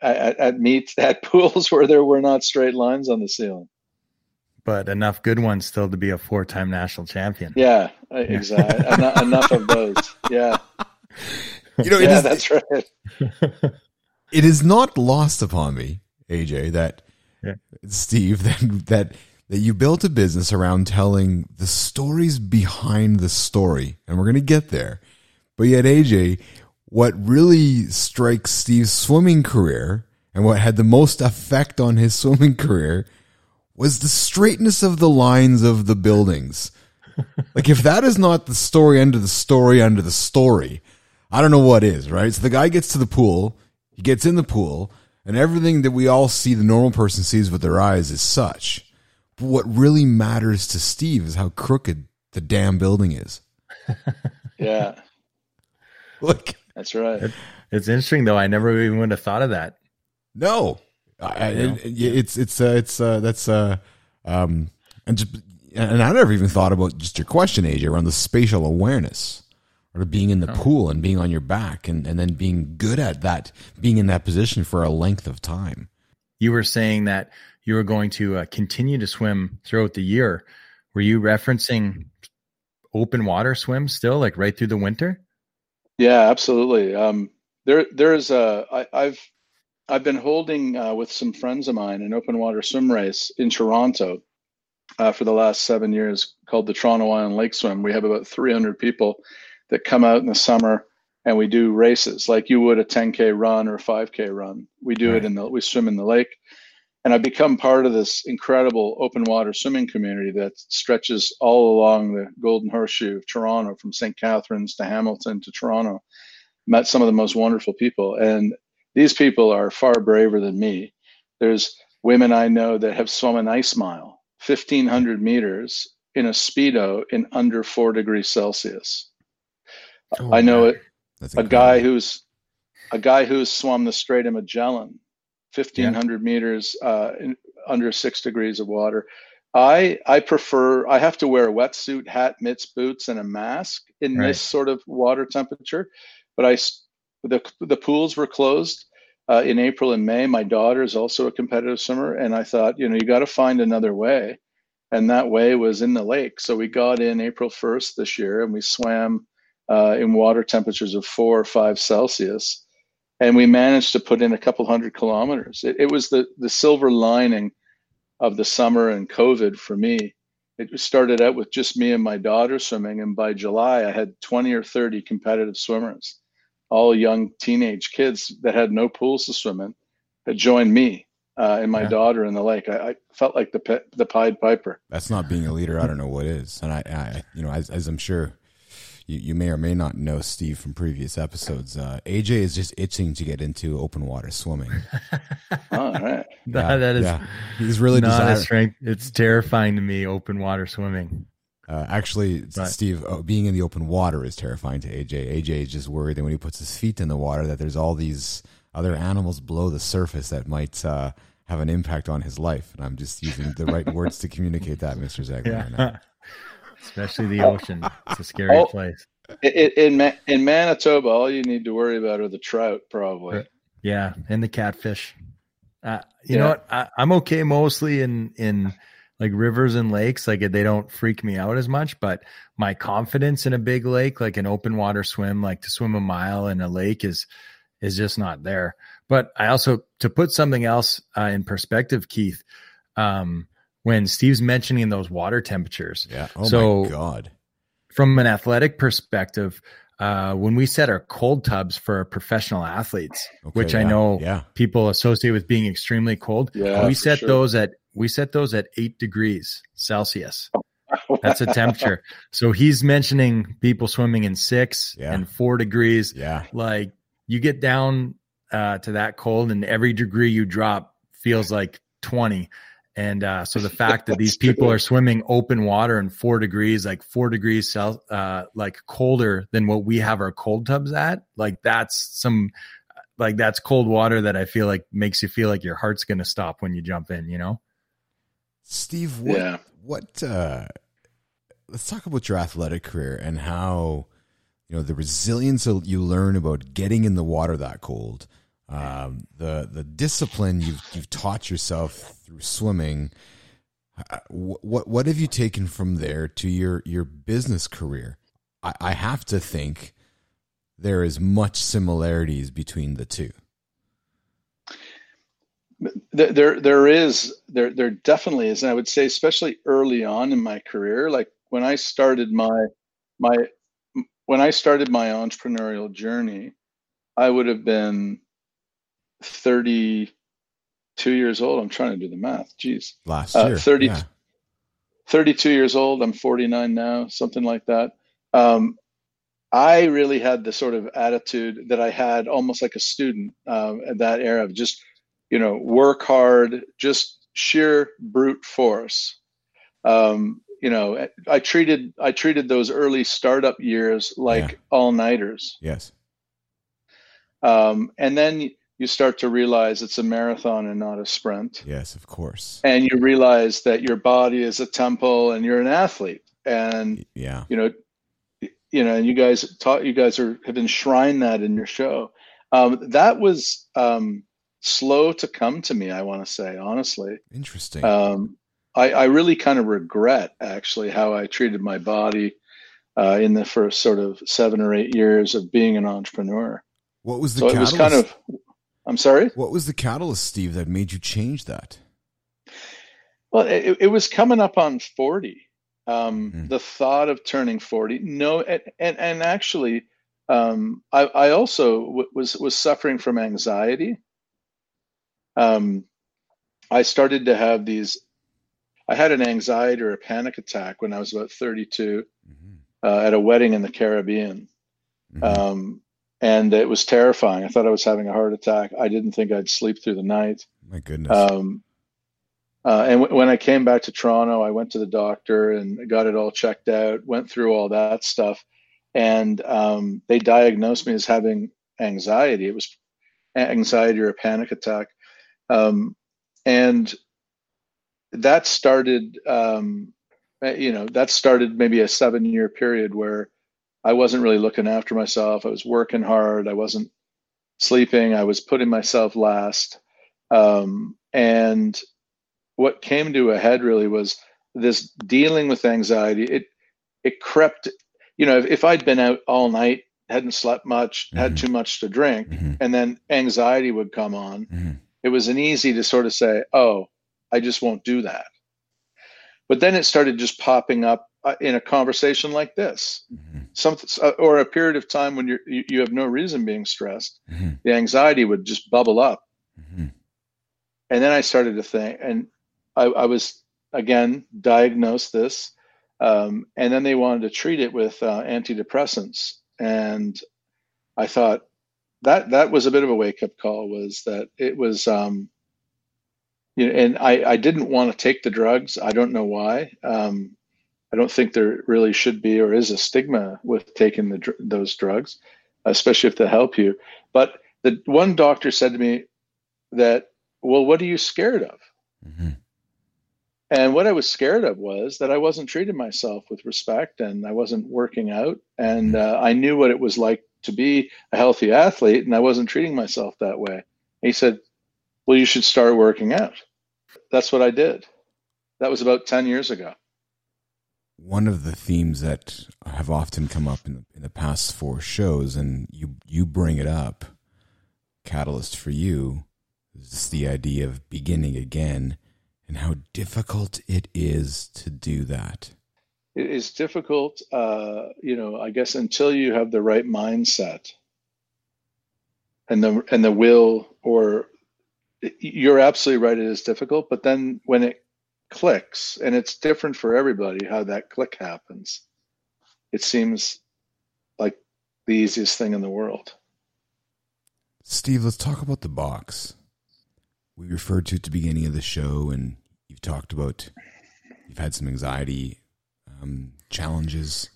at, at meets at pools where there were not straight lines on the ceiling. But enough good ones still to be a four-time national champion. Yeah, exactly. enough, enough of those. Yeah. You know, yeah, is, that's right. It is not lost upon me, AJ, that yeah. Steve, that that that you built a business around telling the stories behind the story, and we're going to get there. But yet, AJ, what really strikes Steve's swimming career and what had the most effect on his swimming career was the straightness of the lines of the buildings. like if that is not the story under the story under the story, I don't know what is, right? So the guy gets to the pool, he gets in the pool, and everything that we all see the normal person sees with their eyes is such. But what really matters to Steve is how crooked the damn building is. yeah. Look, that's right. It, it's interesting though. I never even would have thought of that. No, I, it, it's it's uh, it's uh, that's uh, um, and just and I never even thought about just your question, AJ, around the spatial awareness or being in the oh. pool and being on your back and, and then being good at that, being in that position for a length of time. You were saying that you were going to uh, continue to swim throughout the year. Were you referencing open water swim still, like right through the winter? Yeah, absolutely. Um, there, there's a. I, I've I've been holding uh, with some friends of mine an open water swim race in Toronto, uh, for the last seven years called the Toronto Island Lake Swim. We have about 300 people that come out in the summer and we do races like you would a 10k run or 5k run. We do right. it in the we swim in the lake, and I've become part of this incredible open water swimming community that stretches all along the Golden Horseshoe of Toronto, from St. Catharines to Hamilton to Toronto. Met some of the most wonderful people, and these people are far braver than me. There's women I know that have swum an ice mile, 1,500 meters in a speedo in under four degrees Celsius. Oh, I know it. A guy who's a guy who's swum the Strait of Magellan, 1,500 yeah. meters uh, in, under six degrees of water. I I prefer I have to wear a wetsuit, hat, mitts, boots, and a mask in right. this sort of water temperature. But I the the pools were closed uh, in April and May. My daughter is also a competitive swimmer, and I thought, you know, you got to find another way, and that way was in the lake. So we got in April first this year, and we swam uh, in water temperatures of four or five Celsius, and we managed to put in a couple hundred kilometers. It, it was the the silver lining of the summer and COVID for me. It started out with just me and my daughter swimming, and by July I had 20 or 30 competitive swimmers all young teenage kids that had no pools to swim in had joined me uh, and my yeah. daughter in the lake. I, I, felt like the the Pied Piper. That's not being a leader. I don't know what is. And I, I you know, as, as I'm sure you, you, may or may not know Steve from previous episodes. Uh, AJ is just itching to get into open water swimming. all right. Yeah, that is yeah. he's really not desire- a strength. It's terrifying to me. Open water swimming. Uh, actually, Steve, uh, being in the open water is terrifying to AJ. AJ is just worried that when he puts his feet in the water, that there's all these other animals below the surface that might uh, have an impact on his life. And I'm just using the right words to communicate that, Mr. Zeglen. Yeah. Especially the ocean. It's a scary oh, place. In, in, in Manitoba, all you need to worry about are the trout, probably. Yeah, and the catfish. Uh, you yeah. know what? I, I'm okay mostly in in like rivers and lakes like they don't freak me out as much but my confidence in a big lake like an open water swim like to swim a mile in a lake is is just not there but i also to put something else uh, in perspective keith um when steve's mentioning those water temperatures yeah oh so my god from an athletic perspective uh, when we set our cold tubs for professional athletes, okay, which yeah, I know yeah. people associate with being extremely cold, yeah, we set sure. those at we set those at eight degrees Celsius. That's a temperature. So he's mentioning people swimming in six yeah. and four degrees. Yeah. Like you get down uh, to that cold, and every degree you drop feels like 20. And uh, so the fact that these people are swimming open water in four degrees, like four degrees south, uh, like colder than what we have our cold tubs at, like that's some, like that's cold water that I feel like makes you feel like your heart's going to stop when you jump in, you know? Steve, what, yeah. what, uh, let's talk about your athletic career and how, you know, the resilience you learn about getting in the water that cold, um, the, the discipline you've, you've taught yourself through swimming. Uh, what, what have you taken from there to your, your business career? I, I have to think there is much similarities between the two there there is there there definitely is and i would say especially early on in my career like when i started my my when i started my entrepreneurial journey i would have been 32 years old i'm trying to do the math jeez last uh, year 30 yeah. 32 years old i'm 49 now something like that um, i really had the sort of attitude that i had almost like a student um, at that era of just you know, work hard, just sheer brute force. Um, you know, I treated I treated those early startup years like yeah. all nighters. Yes. Um, and then you start to realize it's a marathon and not a sprint. Yes, of course. And you realize that your body is a temple and you're an athlete. And yeah, you know, you know, and you guys taught you guys are have enshrined that in your show. Um, that was um, slow to come to me. I want to say honestly. Interesting. Um, I, I really kind of regret actually how I treated my body uh, in the first sort of seven or eight years of being an entrepreneur. What was the so catalyst? it was kind of. I'm sorry. What was the catalyst, Steve, that made you change that? Well, it, it was coming up on 40. Um, mm. The thought of turning 40. No, and, and, and actually, um, I, I, also w- was, was suffering from anxiety. Um, I started to have these, I had an anxiety or a panic attack when I was about 32 mm-hmm. uh, at a wedding in the Caribbean. Mm-hmm. Um, and it was terrifying. I thought I was having a heart attack. I didn't think I'd sleep through the night. My goodness. Um, uh, and w- when I came back to Toronto, I went to the doctor and got it all checked out. Went through all that stuff, and um, they diagnosed me as having anxiety. It was anxiety or a panic attack, um, and that started. Um, you know, that started maybe a seven-year period where I wasn't really looking after myself. I was working hard. I wasn't sleeping. I was putting myself last. Um, and what came to a head really was this dealing with anxiety. It it crept. You know, if, if I'd been out all night, hadn't slept much, mm-hmm. had too much to drink, mm-hmm. and then anxiety would come on, mm-hmm. it was an easy to sort of say, "Oh, I just won't do that." But then it started just popping up uh, in a conversation like this, mm-hmm. something uh, or a period of time when you you have no reason being stressed, mm-hmm. the anxiety would just bubble up, mm-hmm. and then I started to think, and I, I was again diagnosed this, um, and then they wanted to treat it with uh, antidepressants, and I thought that that was a bit of a wake up call. Was that it was. Um, you know, and I, I didn't want to take the drugs. I don't know why. Um, I don't think there really should be or is a stigma with taking the, those drugs, especially if they help you. But the one doctor said to me that, well, what are you scared of? Mm-hmm. And what I was scared of was that I wasn't treating myself with respect and I wasn't working out. And mm-hmm. uh, I knew what it was like to be a healthy athlete and I wasn't treating myself that way. And he said, well, you should start working out. That's what I did. That was about 10 years ago one of the themes that have often come up in the, in the past four shows, and you you bring it up, catalyst for you is just the idea of beginning again, and how difficult it is to do that. It is difficult, uh, you know. I guess until you have the right mindset and the and the will, or you're absolutely right. It is difficult, but then when it clicks, and it's different for everybody how that click happens. It seems like the easiest thing in the world. Steve, let's talk about the box. We referred to at the beginning of the show, and you've talked about you've had some anxiety um, challenges.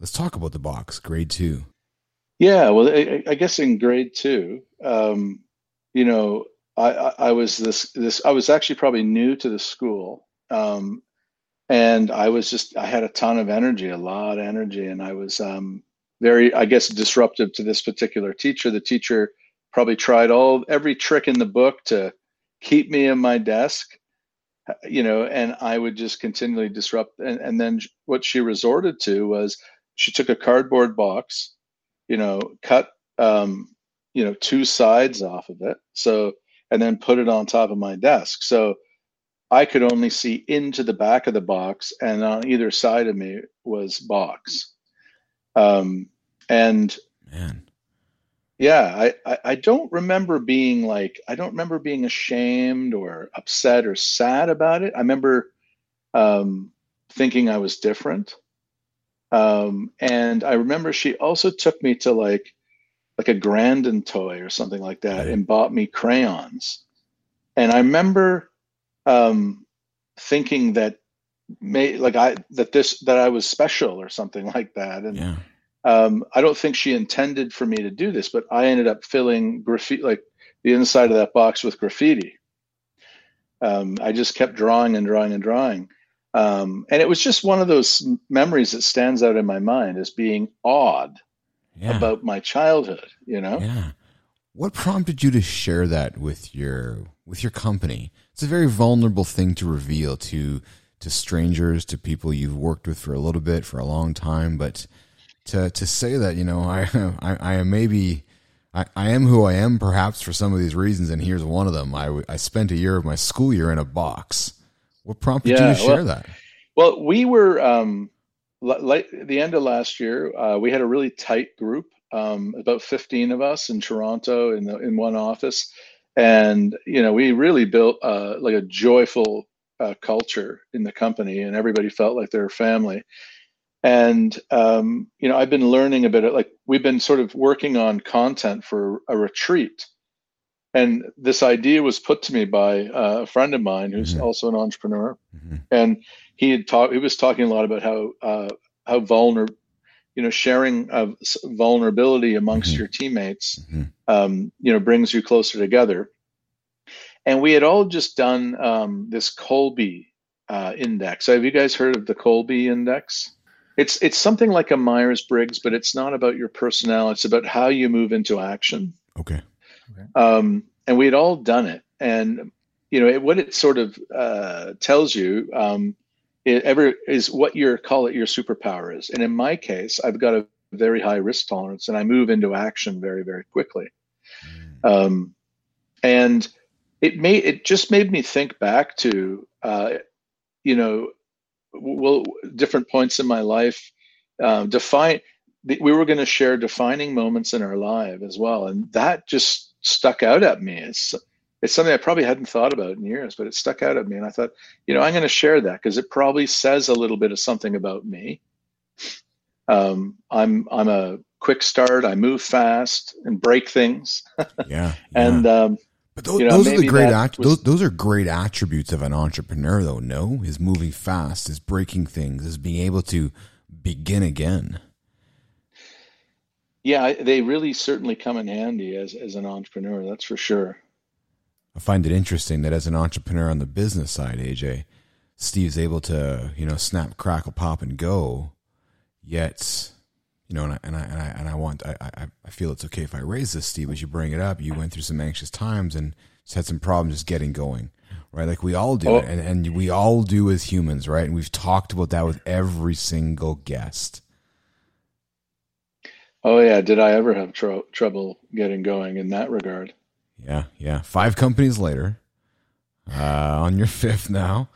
Let's talk about the box, grade two. Yeah, well, I, I guess in grade two, um, you know, I, I, was this this I was actually probably new to the school, um, and I was just I had a ton of energy, a lot of energy, and I was um, very I guess disruptive to this particular teacher. The teacher probably tried all every trick in the book to keep me in my desk, you know, and I would just continually disrupt. And, and then what she resorted to was she took a cardboard box, you know, cut um, you know two sides off of it, so and then put it on top of my desk. So I could only see into the back of the box, and on either side of me was box. Um, and man, yeah, I, I, I don't remember being like I don't remember being ashamed or upset or sad about it. I remember um, thinking I was different. Um, and I remember she also took me to like like a Grand & Toy or something like that and bought me crayons. And I remember um, thinking that may like I that this that I was special or something like that. And yeah. um, I don't think she intended for me to do this, but I ended up filling graffiti like the inside of that box with graffiti. Um, I just kept drawing and drawing and drawing. Um, and it was just one of those memories that stands out in my mind as being odd yeah. about my childhood, you know? Yeah. What prompted you to share that with your with your company? It's a very vulnerable thing to reveal to to strangers, to people you've worked with for a little bit, for a long time, but to to say that, you know, I I, I am maybe I, I am who I am perhaps for some of these reasons and here's one of them. I I spent a year of my school year in a box. What prompted yeah, you to share well, that? Well, we were um, like the end of last year. Uh, we had a really tight group, um, about 15 of us in Toronto in the, in one office, and you know we really built uh, like a joyful uh, culture in the company, and everybody felt like they were family. And um, you know, I've been learning a bit. like we've been sort of working on content for a retreat and this idea was put to me by uh, a friend of mine who's mm-hmm. also an entrepreneur mm-hmm. and he had talked he was talking a lot about how uh, how vulnerable you know sharing of vulnerability amongst mm-hmm. your teammates mm-hmm. um, you know brings you closer together and we had all just done um, this Kolbe uh, index have you guys heard of the Kolbe index it's it's something like a myers-briggs but it's not about your personality it's about how you move into action okay Okay. Um, and we had all done it. And, you know, it, what it sort of uh, tells you um, it ever is what your call it your superpower is. And in my case, I've got a very high risk tolerance and I move into action very, very quickly. Mm. Um, and it made it just made me think back to uh, you know well different points in my life uh, define we were going to share defining moments in our life as well and that just stuck out at me. It's it's something I probably hadn't thought about in years, but it stuck out at me, and I thought, you know, I'm going to share that because it probably says a little bit of something about me. Um, I'm I'm a quick start. I move fast and break things. yeah, yeah, and um, but those, you know, those are the great att- was, those, those are great attributes of an entrepreneur, though. No, is moving fast, is breaking things, is being able to begin again yeah, they really certainly come in handy as as an entrepreneur. That's for sure. I find it interesting that as an entrepreneur on the business side, AJ, Steve's able to you know snap, crackle, pop, and go. Yet, you know, and I and I and I, and I want I, I I feel it's okay if I raise this, Steve, as you bring it up. You went through some anxious times and just had some problems just getting going, right? Like we all do, oh. and and we all do as humans, right? And we've talked about that with every single guest Oh yeah, did I ever have tr- trouble getting going in that regard? Yeah, yeah. Five companies later, uh, on your fifth now,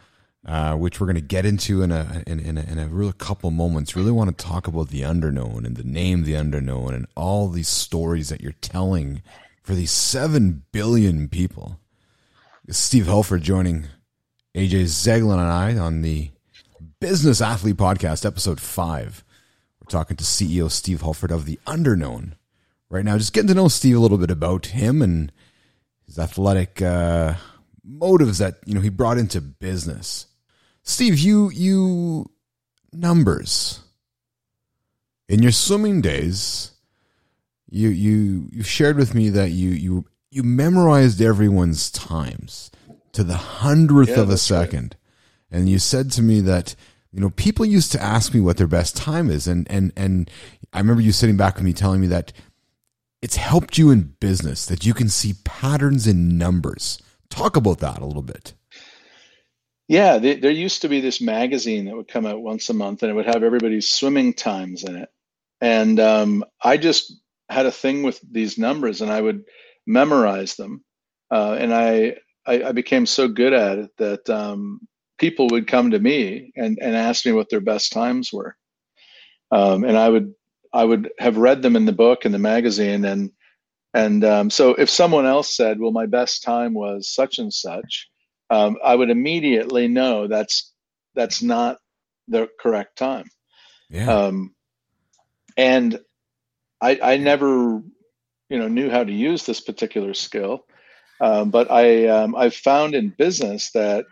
uh, which we're going to get into in a in, in a in a real couple moments. Really want to talk about the underknown and the name the underknown and all these stories that you're telling for these seven billion people. Steve Hulford joining AJ Zeglen and I on the Business Athlete Podcast, episode five. We're talking to CEO Steve Hulford of the Underknown right now. Just getting to know Steve a little bit about him and his athletic uh, motives that you know he brought into business. Steve, you you numbers in your swimming days. You you you shared with me that you you you memorized everyone's times to the hundredth yeah, of a second, right. and you said to me that you know, people used to ask me what their best time is, and and and I remember you sitting back with me telling me that it's helped you in business that you can see patterns in numbers. Talk about that a little bit. Yeah, there used to be this magazine that would come out once a month, and it would have everybody's swimming times in it. And um, I just had a thing with these numbers, and I would memorize them. Uh, and I, I, I became so good at it that um, people would come to me and, and ask me what their best times were. Um, and I would I would have read them in the book and the magazine and and um, so if someone else said, well, my best time was such and such, um, I would immediately know that's that's not the correct time. Yeah. Um, and I, I never, you know, knew how to use this particular skill, um, but I um, I've found in business that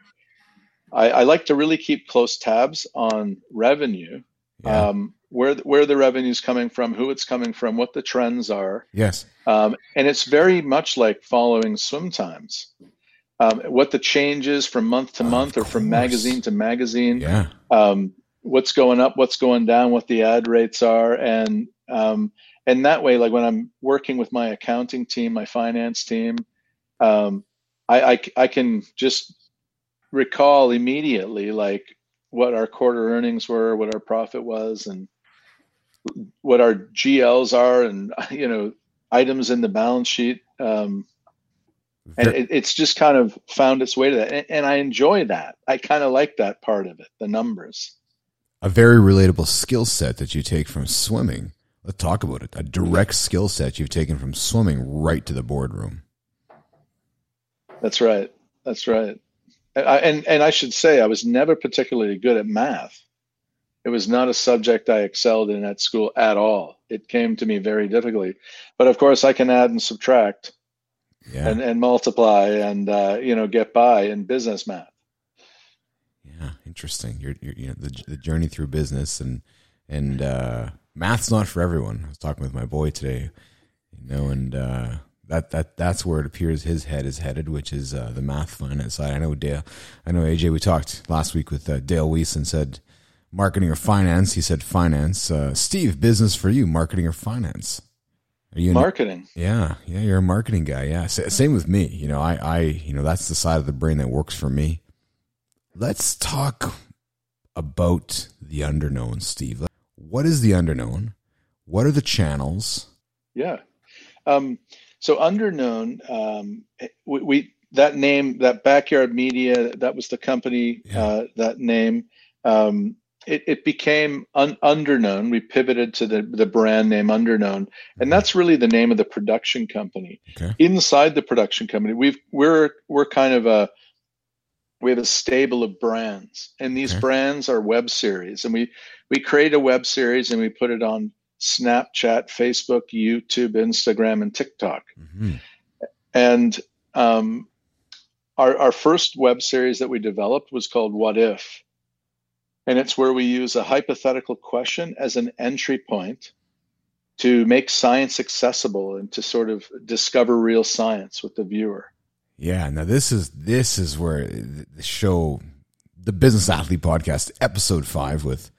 I, I, like to really keep close tabs on revenue, yeah. um, where where the revenue is coming from, who it's coming from, what the trends are. Yes, um, and it's very much like following swim times. Um, what the changes from month to month or from magazine to magazine. Yeah. Um, what's going up, what's going down, what the ad rates are, and um, and that way, like when I'm working with my accounting team, my finance team, um, I, I I can just recall immediately like what our quarter earnings were, what our profit was, and what our GLs are, and you know items in the balance sheet. Um, and it, it's just kind of found its way to that. And, and i enjoy that. I kind of like that part of it the numbers. A very relatable skill set that you take from swimming. Let's talk about it. A direct skill set you've taken from swimming right to the boardroom. That's right. That's right. I, and and i should say i was never particularly good at math it was not a subject i excelled in at school at all it came to me very difficultly but of course i can add and subtract yeah. and, and multiply and uh, you know get by in business math. Yeah, interesting. You're, you're you know the the journey through business and and uh, math's not for everyone. I was talking with my boy today, you know, and uh, that that that's where it appears his head is headed, which is uh, the math finance side. I know Dale, I know AJ. We talked last week with uh, Dale Weiss and said marketing or finance. He said finance. Uh, Steve, business for you, marketing or finance. Are you marketing? yeah, yeah, you're a marketing guy. Yeah, same with me. You know, I, I, you know, that's the side of the brain that works for me. Let's talk about the underknown, Steve. What is the underknown? What are the channels? Yeah. Um, so underknown, um, we, we, that name, that backyard media, that was the company, yeah. uh, that name. Um, it, it became un, underknown. We pivoted to the, the brand name underknown, and that's really the name of the production company. Okay. Inside the production company, we've we're we're kind of a we have a stable of brands, and these okay. brands are web series, and we we create a web series and we put it on Snapchat, Facebook, YouTube, Instagram, and TikTok. Mm-hmm. And um, our our first web series that we developed was called What If and it's where we use a hypothetical question as an entry point to make science accessible and to sort of discover real science with the viewer. Yeah, now this is this is where the show the Business Athlete podcast episode 5 with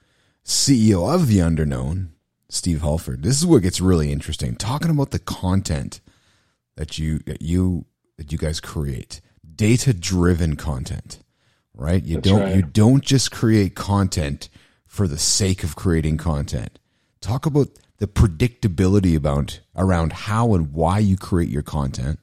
CEO of the Underknown, Steve Hulford. This is where it gets really interesting. Talking about the content that you that you that you guys create. Data-driven content right? You That's don't right. you don't just create content for the sake of creating content. Talk about the predictability about around how and why you create your content.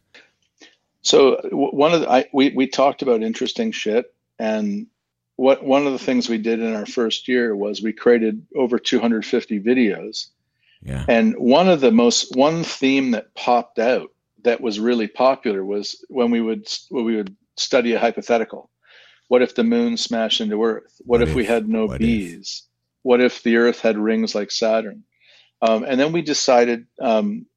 So one of the I, we we talked about interesting shit, and what one of the things we did in our first year was we created over 250 videos. Yeah. And one of the most one theme that popped out that was really popular was when we would when we would study a hypothetical. What if the moon smashed into Earth? What, what if, if, we had no what bees? If? What if the Earth had rings like Saturn? Um, and then we decided um,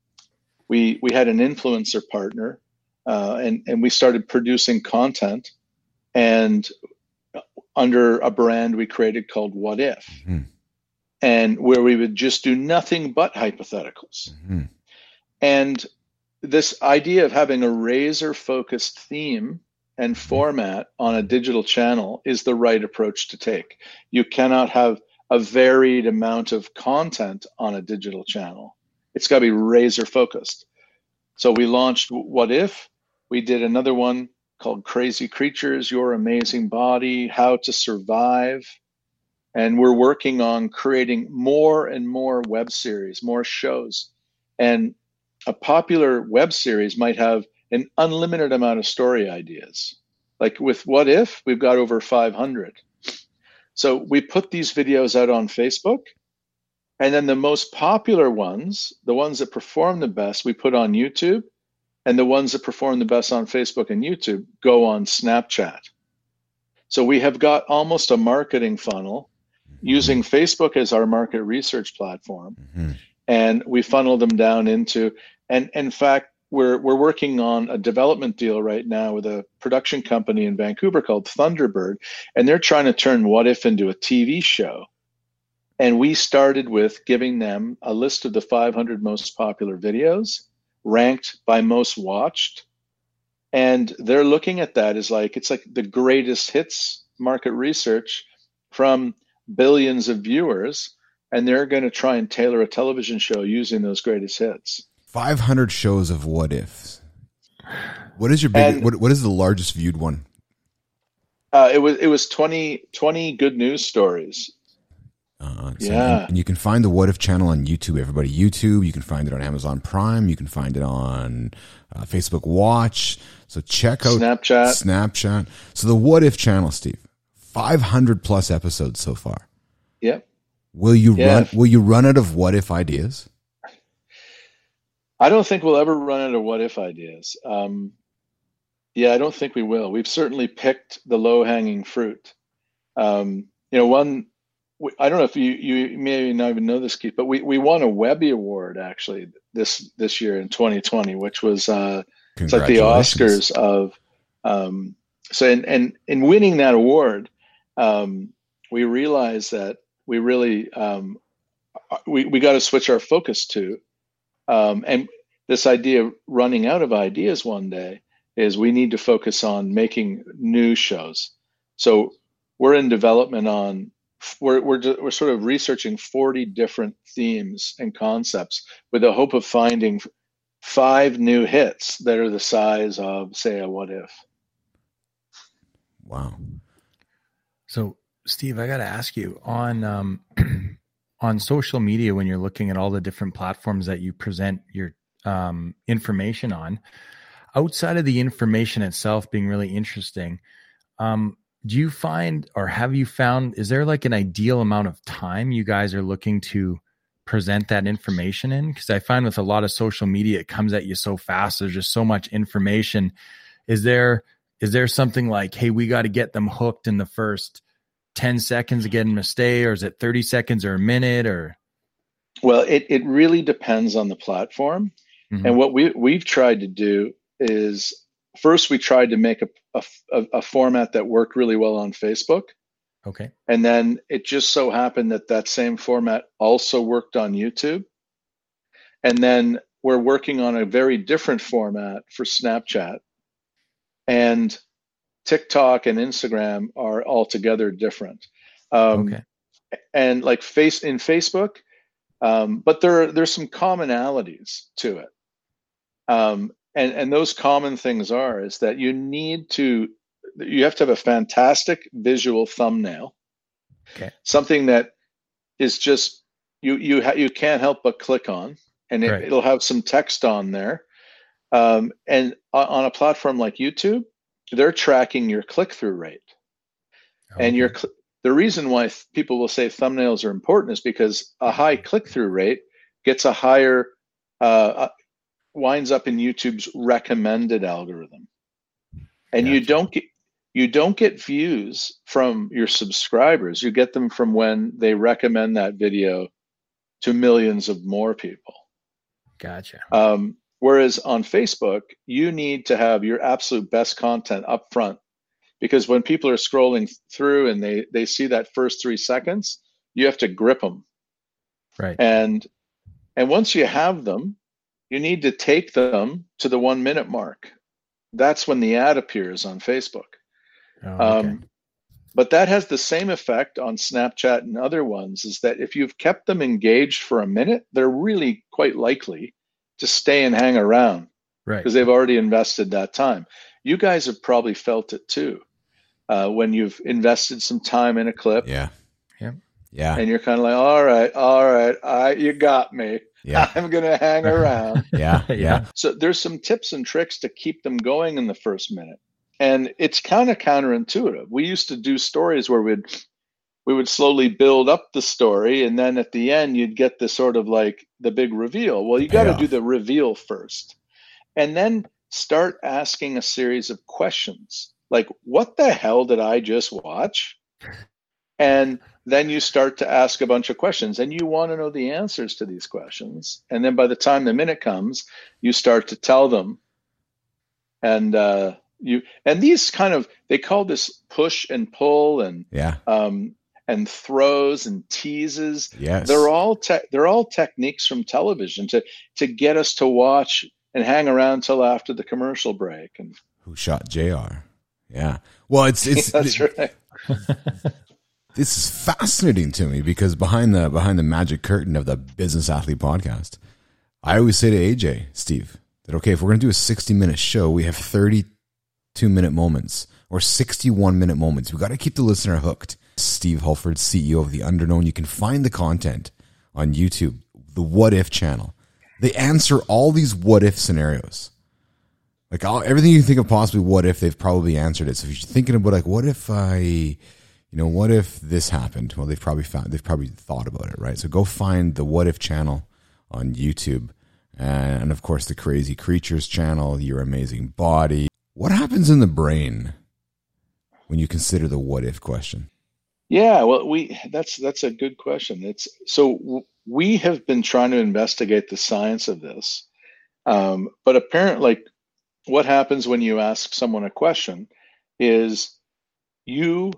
we we had an influencer partner, uh, and and we started producing content, and under a brand we created called What If, mm-hmm. and where we would just do nothing but hypotheticals, mm-hmm. and this idea of having a razor focused theme and format on a digital channel is the right approach to take. You cannot have a varied amount of content on a digital channel. It's got to be razor focused. So we launched What If. We did another one called Crazy Creatures, Your Amazing Body, How to Survive. And we're working on creating more and more web series, more shows. And a popular web series might have an unlimited amount of story ideas. Like with What If, we've got over 500. So we put these videos out on Facebook. And then the most popular ones, the ones that perform the best, we put on YouTube. And the ones that perform the best on Facebook and YouTube go on Snapchat. So we have got almost a marketing funnel using Facebook as our market research platform. Mm-hmm. And we funnel them down into, and in fact, we're we're working on a development deal right now with a production company in Vancouver called Thunderbird, and they're trying to turn What If into a TV show. And we started with giving them a list of the 500 most popular videos, ranked by most watched, and they're looking at that as like it's like the greatest hits market research from billions of viewers, and they're going to try and tailor a television show using those greatest hits. 500 shows of what ifs. What is your big? what, what is the largest viewed one? Uh, it was it was 20, 20 good news stories. Uh, so- Yeah. and you can find the What If channel on YouTube. Everybody, YouTube. You can find it on Amazon Prime. You can find it on uh, Facebook Watch. So check out Snapchat. Snapchat. So the What If channel, Steve, five hundred plus episodes so far. Yep. Will you Yeah. run? Will you run out of What If ideas? I don't think we'll ever run out of what if ideas. Um, yeah, I don't think we will. We've certainly picked the low hanging fruit. Um, you know, one, I don't know if you, you may not even know this, Keith, but we, we won a Webby Award actually this, this year in 2020, which was, uh, it's like the Oscars of, um, so, and, and in winning that award, um, we realized that we really, um, we, we got to switch our focus to, um, and this idea of running out of ideas one day is we need to focus on making new shows. So we're in development on we're we're we're sort of researching 40 different themes and concepts with the hope of finding five new hits that are the size of say a what if. Wow. So, Steve, I got to ask you on um, on social media when you're looking at all the different platforms that you present your um, information on. Outside of the information itself being really interesting, um, do you find or have you found is there like an ideal amount of time you guys are looking to present that information in? Because I find with a lot of social media, it comes at you so fast. There's just so much information. Is there is there something like, hey, we got to get them hooked in the first 10 seconds to get them to stay, or is it 30 seconds or a minute or Well, it, it really depends on the platform. Mhm. And what we we've tried to do is first we tried to make a, a, a format that worked really well on Facebook. okay. And then it just so happened that that same format also worked on YouTube. And then we're working on a very different format for Snapchat. And TikTok and Instagram are altogether different. Um, Okay. And like face in Facebook, um, but there there's some commonalities to it. Um, and and those common things are is that you need to you have to have a fantastic visual thumbnail Okay. something that is just you you ha- you can't help but click on and it, Right. it'll have some text on there um, and on, on a platform like youtube they're tracking your click-through rate and your cl- the reason why th- people will say thumbnails are important is because a high click-through rate gets a higher uh, uh, winds up in YouTube's recommended algorithm, and you don't get you don't get views from your subscribers. You get them from when they recommend that video to millions of more people. gotcha. Um, whereas on Facebook, you need to have your absolute best content up front because when people are scrolling through and they, they see that first three seconds, you have to grip them. Right. And and once you have them, you need to take them to the one minute mark. That's when the ad appears on Facebook. Oh, okay. Um, but that has the same effect on Snapchat and other ones is that if you've kept them engaged for a minute, they're really quite likely to stay and hang around right. because they've already invested that time. You guys have probably felt it too uh, when you've invested some time in a clip Yeah. Yeah. Yeah. and you're kind of like, all right, all right, I, you got me. Yeah. I'm going to hang around. Yeah. Yeah. Yeah. So there's some tips and tricks to keep them going in the first minute. And it's kind of counterintuitive. We used to do stories where we'd we would slowly build up the story and then at the end you'd get the sort of like the big reveal. Well, you got to do the reveal first. And then start asking a series of questions. Like what the hell did I just watch? And then you start to ask a bunch of questions and you want to know the answers to these questions. And then by the time the minute comes, you start to tell them and uh, you and these kind of they call this push and pull and Yeah. um, and throws and teases Yes. they're all te- they're all techniques from television to to get us to watch and hang around till after the commercial break and Who shot J.R. Yeah. Well, it's it's that's right this is fascinating to me because behind the behind the magic curtain of the business athlete podcast i always say to aj steve that okay if we're going to do a 60 minute show we have 32 minute moments or 61 minute moments we got to keep the listener hooked Steve Hulford, CEO of The Underknown. You can find the content on YouTube, the What If channel. They answer all these what if scenarios. Like all, everything you think of possibly what if, they've probably answered it. So if you're thinking about like, what if I, you know, what if this happened? Well, they've probably found, they've probably thought about it, right? So go find the What If channel on YouTube. And of course, the Crazy Creatures channel, Your Amazing Body. What happens in the brain when you consider the what if question? Yeah, well, we that's that's a good question. It's so we have been trying to investigate the science of this, um, but apparently, like, what happens when you ask someone a question is you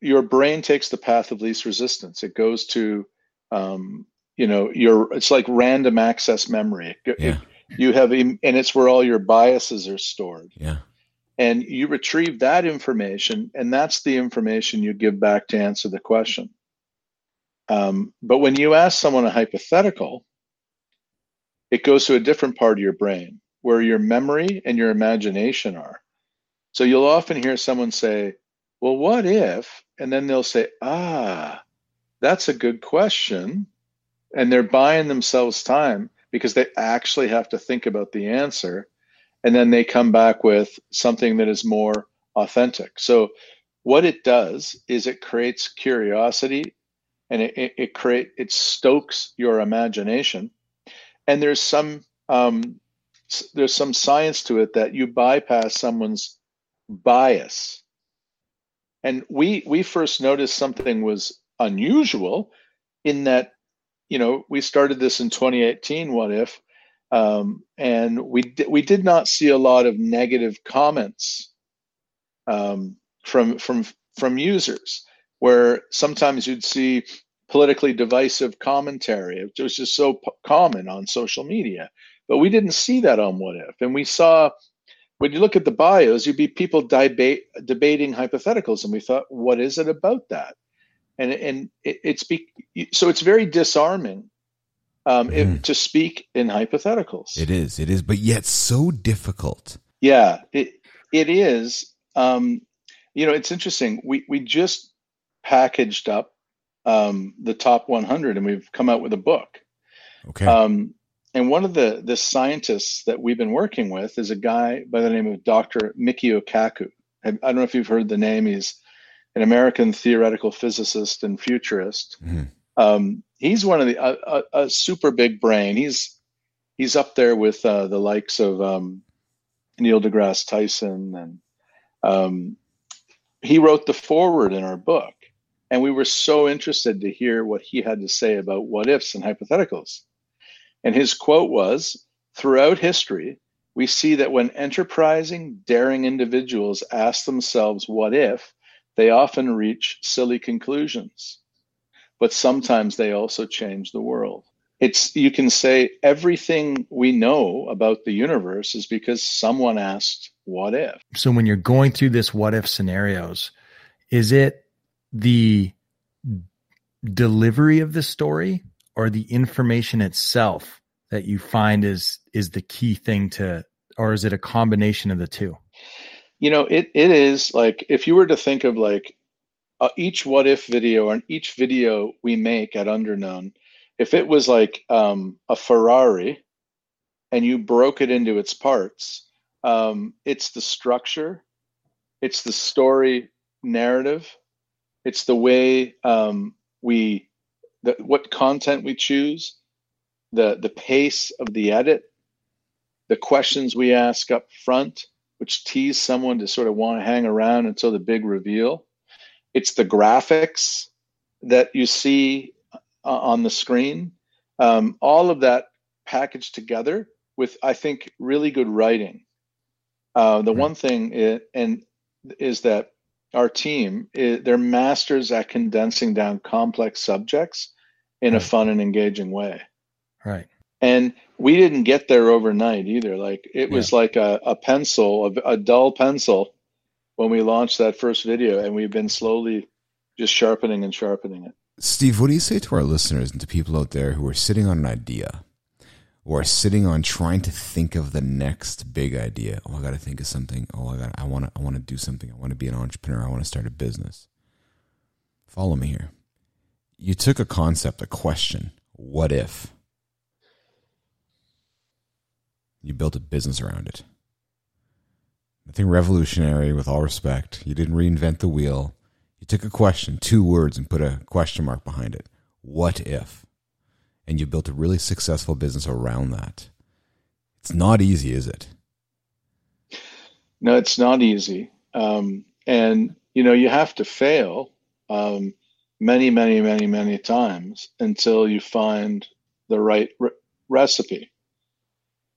your brain takes the path of least resistance. It goes to um, you know your it's like random access memory. It, Yeah. you have and it's where all your biases are stored Yeah. And you retrieve that information and that's the information you give back to answer the question. Um, but when you ask someone a hypothetical it goes to a different part of your brain where your memory and your imagination are. So you'll often hear someone say well what if and then they'll say ah that's a good question and they're buying themselves time because they actually have to think about the answer and then they come back with something that is more authentic. So what it does is it creates curiosity and it, it, it create it stokes your imagination. And there's some um, there's some science to it that you bypass someone's bias. And we we first noticed something was unusual in that you know we started this in 2018 what if um, and we di- we did not see a lot of negative comments um, from from from users, where sometimes you'd see politically divisive commentary. It was just so p- common on social media, but we didn't see that on What If, and we saw. When you look at the bios, you'd be people debate, debating hypotheticals, and we thought, what is it about that? And and it, it's be, so it's very disarming um, if- Mhm. to speak in hypotheticals. It is. It is, but yet so difficult. Yeah, it it is. Um, you know, it's interesting. We we just packaged up um, the top 100, and we've come out with a book. Okay. Um, and one of the the scientists that we've been working with is a guy by the name of Dr. Michio Kaku. I, don't know if you've heard the name. He's an American theoretical physicist and futurist. Mhm. Um, he's one of the a, a, a super big brain. He's he's up there with uh, the likes of um, Neil deGrasse Tyson, and um, he wrote the foreword in our book. And we were so interested to hear what he had to say about what ifs and hypotheticals. And his quote was Throughout history, we see that when enterprising, daring individuals ask themselves what if, they often reach silly conclusions. But sometimes they also change the world. It's you can say everything we know about the universe is because someone asked what if. So when you're going through this what if scenarios, is it the delivery of the story or the information itself that you find is is the key thing to or is it a combination of the two? You know, it it is like if you were to think of like uh, each what if video and each video we make at Underknown, if it was like um, a Ferrari and you broke it into its parts, um, it's the structure, it's the story narrative, it's the way um, we, the, what content we choose, the the pace of the edit, the questions we ask up front, which tease someone to sort of want to hang around until the big reveal. It's the graphics that you see uh, on the screen. Um, all of that packaged together with, I think, really good writing. Uh, the Hmm. one thing i and is that our team i they're masters at condensing down complex subjects in a fun and engaging way Right. and we didn't get there overnight either like it was like a, a pencil a, a dull pencil when we launched that first video and we've been slowly just sharpening and sharpening it Steve, what do you say to our listeners and to people out there who are sitting on an idea or are sitting on trying to think of the next big idea? Oh, I got to think of something. Oh, I got I want to I want to do something. I want to be an entrepreneur. I want to start a business. Follow me here. You took a concept, a question, what if? You built a business around it. Nothing revolutionary, with all respect. You didn't reinvent the wheel. You took a question, two words, and put a question mark behind it. What if? And you built a really successful business around that. It's not easy, is it? No, it's not easy. Um, and, you know, you have to fail um, many, many, many, many times until you find the right re- recipe,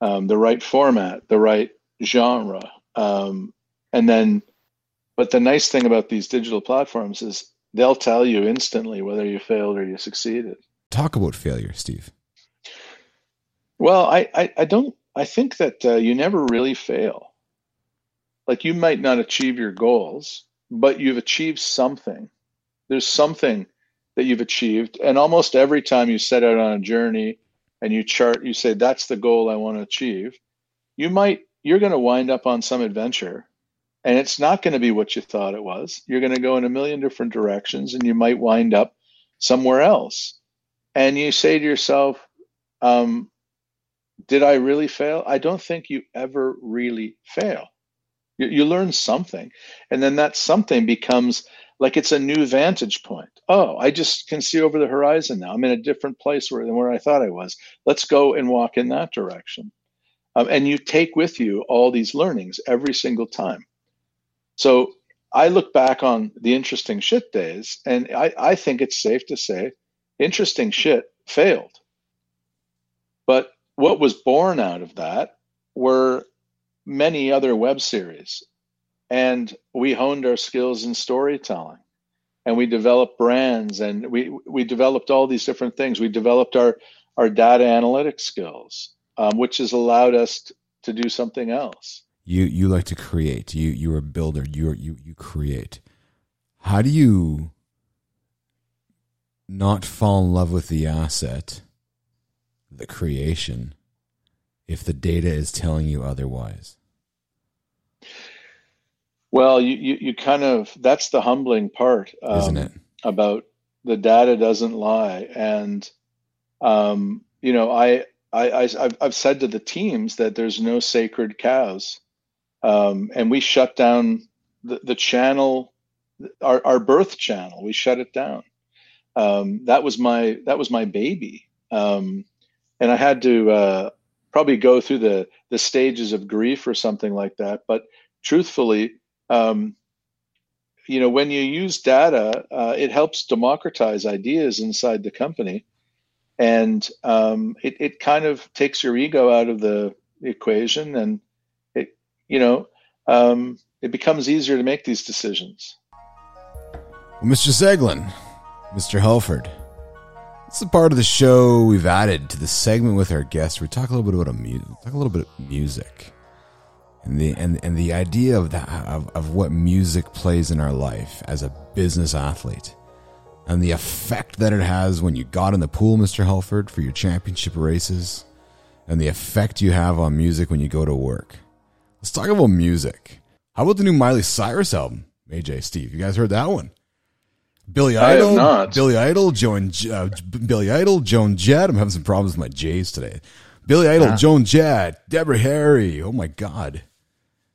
um, the right format, the right genre. Um, and then, but the nice thing about these digital platforms is they'll tell you instantly whether you failed or you succeeded. Talk about failure, Steve. Well, I, I, I don't, I think that uh, you never really fail. Like you might not achieve your goals, but you've achieved something. There's something that you've achieved. And almost every time you set out on a journey and you chart, you say, that's the goal I want to achieve. You might, you're going to wind up on some adventure and it's not going to be what you thought it was. You're going to go in a million different directions and you might wind up somewhere else. And you say to yourself, um, did I really fail? I don't think you ever really fail. You, you learn something. And then that something becomes like it's a new vantage point. Oh, I just can see over the horizon now. I'm in a different place where, than where I thought I was. Let's go and walk in that direction. Um, and you take with you all these learnings every single time. So I look back on the interesting shit days, and I, I think it's safe to say interesting shit failed. But what was born out of that were many other web series. And we honed our skills in storytelling and we developed brands and we, we developed all these different things. We developed our, our data analytics skills, um, which has allowed us t- to do something else. You, you like to create. You, you're a builder. You, you, you create. How do you not fall in love with the asset, the creation, if the data is telling you otherwise? Well, you, you, you kind of, that's the humbling part. Um, Isn't it? About the data doesn't lie. And, um, you know, I, I, I, have I've said to the teams that there's no sacred cows. Um, and we shut down the, the channel, our, our birth channel, we shut it down. Um, that was my, that was my baby. Um, and I had to, uh, probably go through the the stages of grief or something like that. But truthfully, um, you know, when you use data, uh, it helps democratize ideas inside the company, and um, it it kind of takes your ego out of the equation, and it you know um, it becomes easier to make these decisions. Well, Mr. Zeglen, Mr. Hulford. It's a part of the show we've added to the segment with our guests. We talk a little bit about a music, talk a little bit music, and the and and the idea of that of, of what music plays in our life as a business athlete, and the effect that it has when you got in the pool, Mister Hulford, for your championship races, and the effect you have on music when you go to work. Let's talk about music. How about the new Miley Cyrus album, AJ Steve? You guys heard that one? Billy Idol, Billy Idol, Joan, uh, Billy Idol, Joan Jett. I'm having some problems with my J's today. Billy Idol, yeah. Joan Jett, Deborah Harry. Oh my God.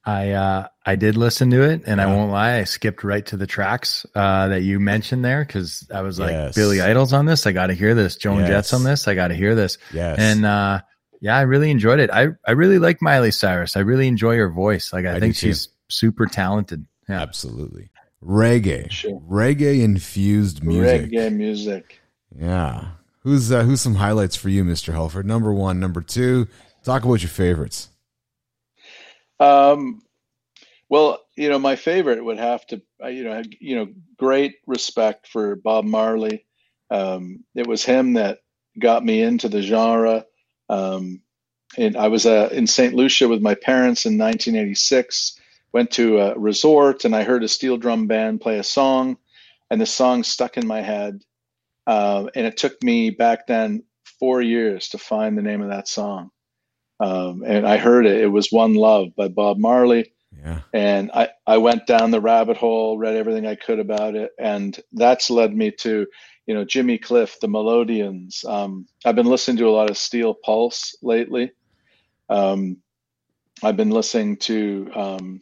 I uh, I did listen to it, and yeah. I won't lie, I skipped right to the tracks uh, that you mentioned there because I was like, yes. Billy Idol's on this. I got to hear this. Joan yes. Jett's on this. I got to hear this. Yes. And uh, yeah, I really enjoyed it. I I really like Miley Cyrus. I really enjoy her voice. Like I, I think she's super talented. Yeah. Absolutely reggae, sure. reggae infused music, reggae music. Yeah, who's uh, who's some highlights for you, Mister Hulford? Number one, number two. Talk about your favorites. Um, well, you know, my favorite would have to, you know, you know, great respect for Bob Marley. Um, it was him that got me into the genre. Um, and I was uh, in St. Lucia with my parents in 1986 went to a resort and I heard a steel drum band play a song, and the song stuck in my head. Uh, and it took me back then four years to find the name of that song. Um, and I heard it. It was One Love by Bob Marley. Yeah. And I, I went down the rabbit hole, read everything I could about it. And that's led me to, you know, Jimmy Cliff, the Melodians. Um, I've been listening to a lot of Steel Pulse lately. Um, I've been listening to, um,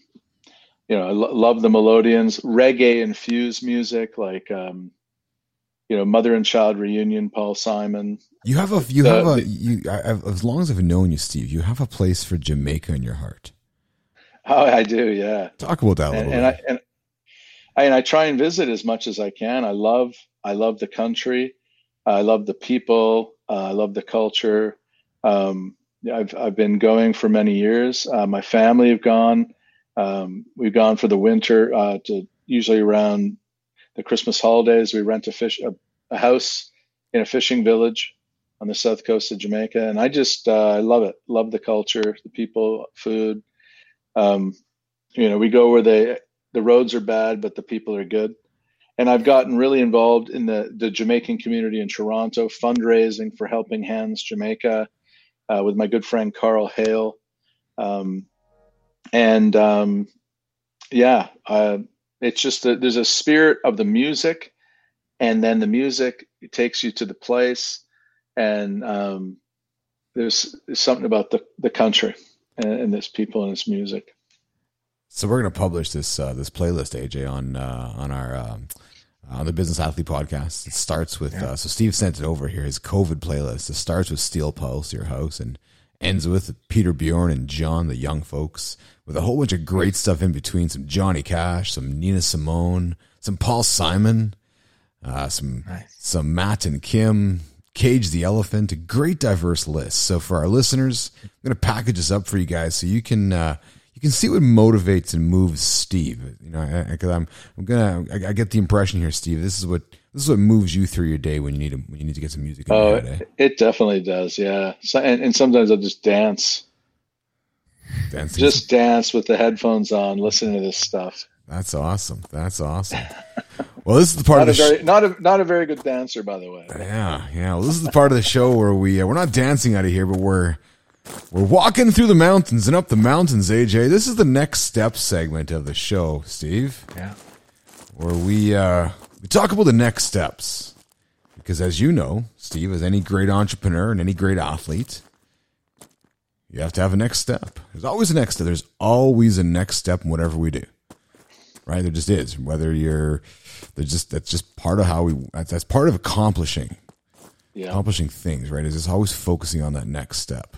you know, I lo- love the Melodians, reggae infused music like, um, you know, Mother and Child Reunion, Paul Simon. You have a, you the, have a, you, I, as long as I've known you, Steve, you have a place for Jamaica in your heart. Oh, I do. Yeah. Talk about that a little and, and I, and, I, and I try and visit as much as I can. I love, I love the country. I love the people. Uh, I love the culture. Um, I've, I've been going for many years. Uh, my family have gone. Um, we've gone for the winter uh, to usually around the Christmas holidays. We rent a fish a, a, house in a fishing village on the south coast of Jamaica, and I just uh, I love it. Love the culture, the people, food. Um, you know, we go where the the roads are bad, but the people are good. And I've gotten really involved in the the Jamaican community in Toronto, fundraising for Helping Hands Jamaica, uh, with my good friend Carl Hale. Um, and um, yeah, uh, it's just that there's a spirit of the music, and then the music takes you to the place, and um, there's, something about the the country and, and this people and this music. So we're gonna publish this uh, this playlist, AJ, on uh, on our um, on the Business Athlete podcast. It starts with yeah. uh, so Steve sent it over here. His COVID playlist. It starts with Steel Pulse, your house, and ends with Peter Bjorn and John, the young folks, with a whole bunch of great stuff in between. Some Johnny Cash, some Nina Simone, some Paul Simon, uh, some nice. some Matt and Kim, Cage the Elephant, a great diverse list. So for our listeners, I'm going to package this up for you guys so you can uh, you can see what motivates and moves Steve. You know, because I'm I'm gonna I, I, get the impression here, Steve. This is what this is what moves you through your day when you need to, when you need to get some music. oh, it, it definitely does. Yeah, so, and, and sometimes I'll just dance. Dancing. Just dance with the headphones on, listening to this stuff. That's awesome. That's awesome. Well, this is the part not of the a very, not a not a very good dancer, by the way. Yeah, yeah. Well, this is the part of the show where we uh, we're not dancing out of here, but we're we're walking through the mountains and up the mountains. AJ, this is the next step segment of the show, Steve. Yeah, where we uh, we talk about the next steps because, as you know, Steve, as any great entrepreneur and any great athlete, you have to have a next step. There's always a next step. There's always a next step in whatever we do. Right? There just is. Whether you're, there's just that's just part of how we. That's, that's part of accomplishing, yeah. accomplishing things. Right? Is just always focusing on that next step.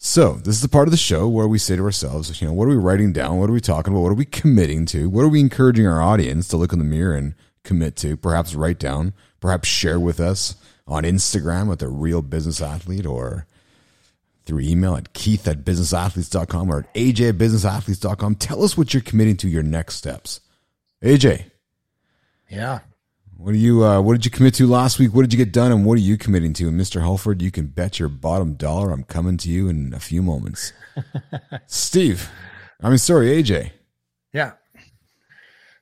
So this is the part of the show where we say to ourselves, you know, what are we writing down? What are we talking about? What are we committing to? What are we encouraging our audience to look in the mirror and commit to? Perhaps write down. Perhaps share with us on Instagram with a real business athlete or through email at keith at businessathletes.com or at aj at businessathletes.com. Tell us what you're committing to your next steps. AJ. Yeah. What do you uh, what did you commit to last week? What did you get done and what are you committing to? And Mr. Hulford, you can bet your bottom dollar I'm coming to you in a few moments. Steve. I mean sorry, AJ. Yeah.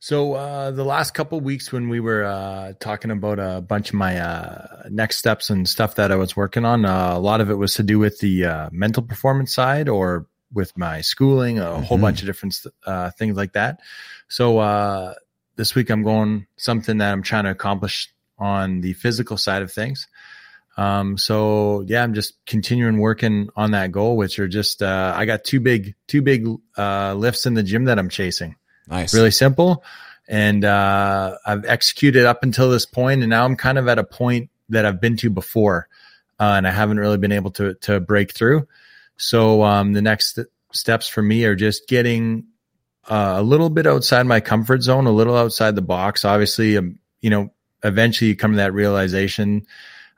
So uh, the last couple weeks when we were uh, talking about a bunch of my uh, next steps and stuff that I was working on, uh, a lot of it was to do with the uh, mental performance side or with my schooling, a mm-hmm. whole bunch of different uh, things like that. So this week I'm going something that I'm trying to accomplish on the physical side of things. Um, so yeah, I'm just continuing working on that goal, which are just I got two big two big lifts in the gym that I'm chasing. Nice. Really simple. And uh, I've executed up until this point, and now I'm kind of at a point that I've been to before, uh, and I haven't really been able to to break through. So um, the next st- steps for me are just getting uh, a little bit outside my comfort zone, a little outside the box. Obviously, um, you know, eventually you come to that realization.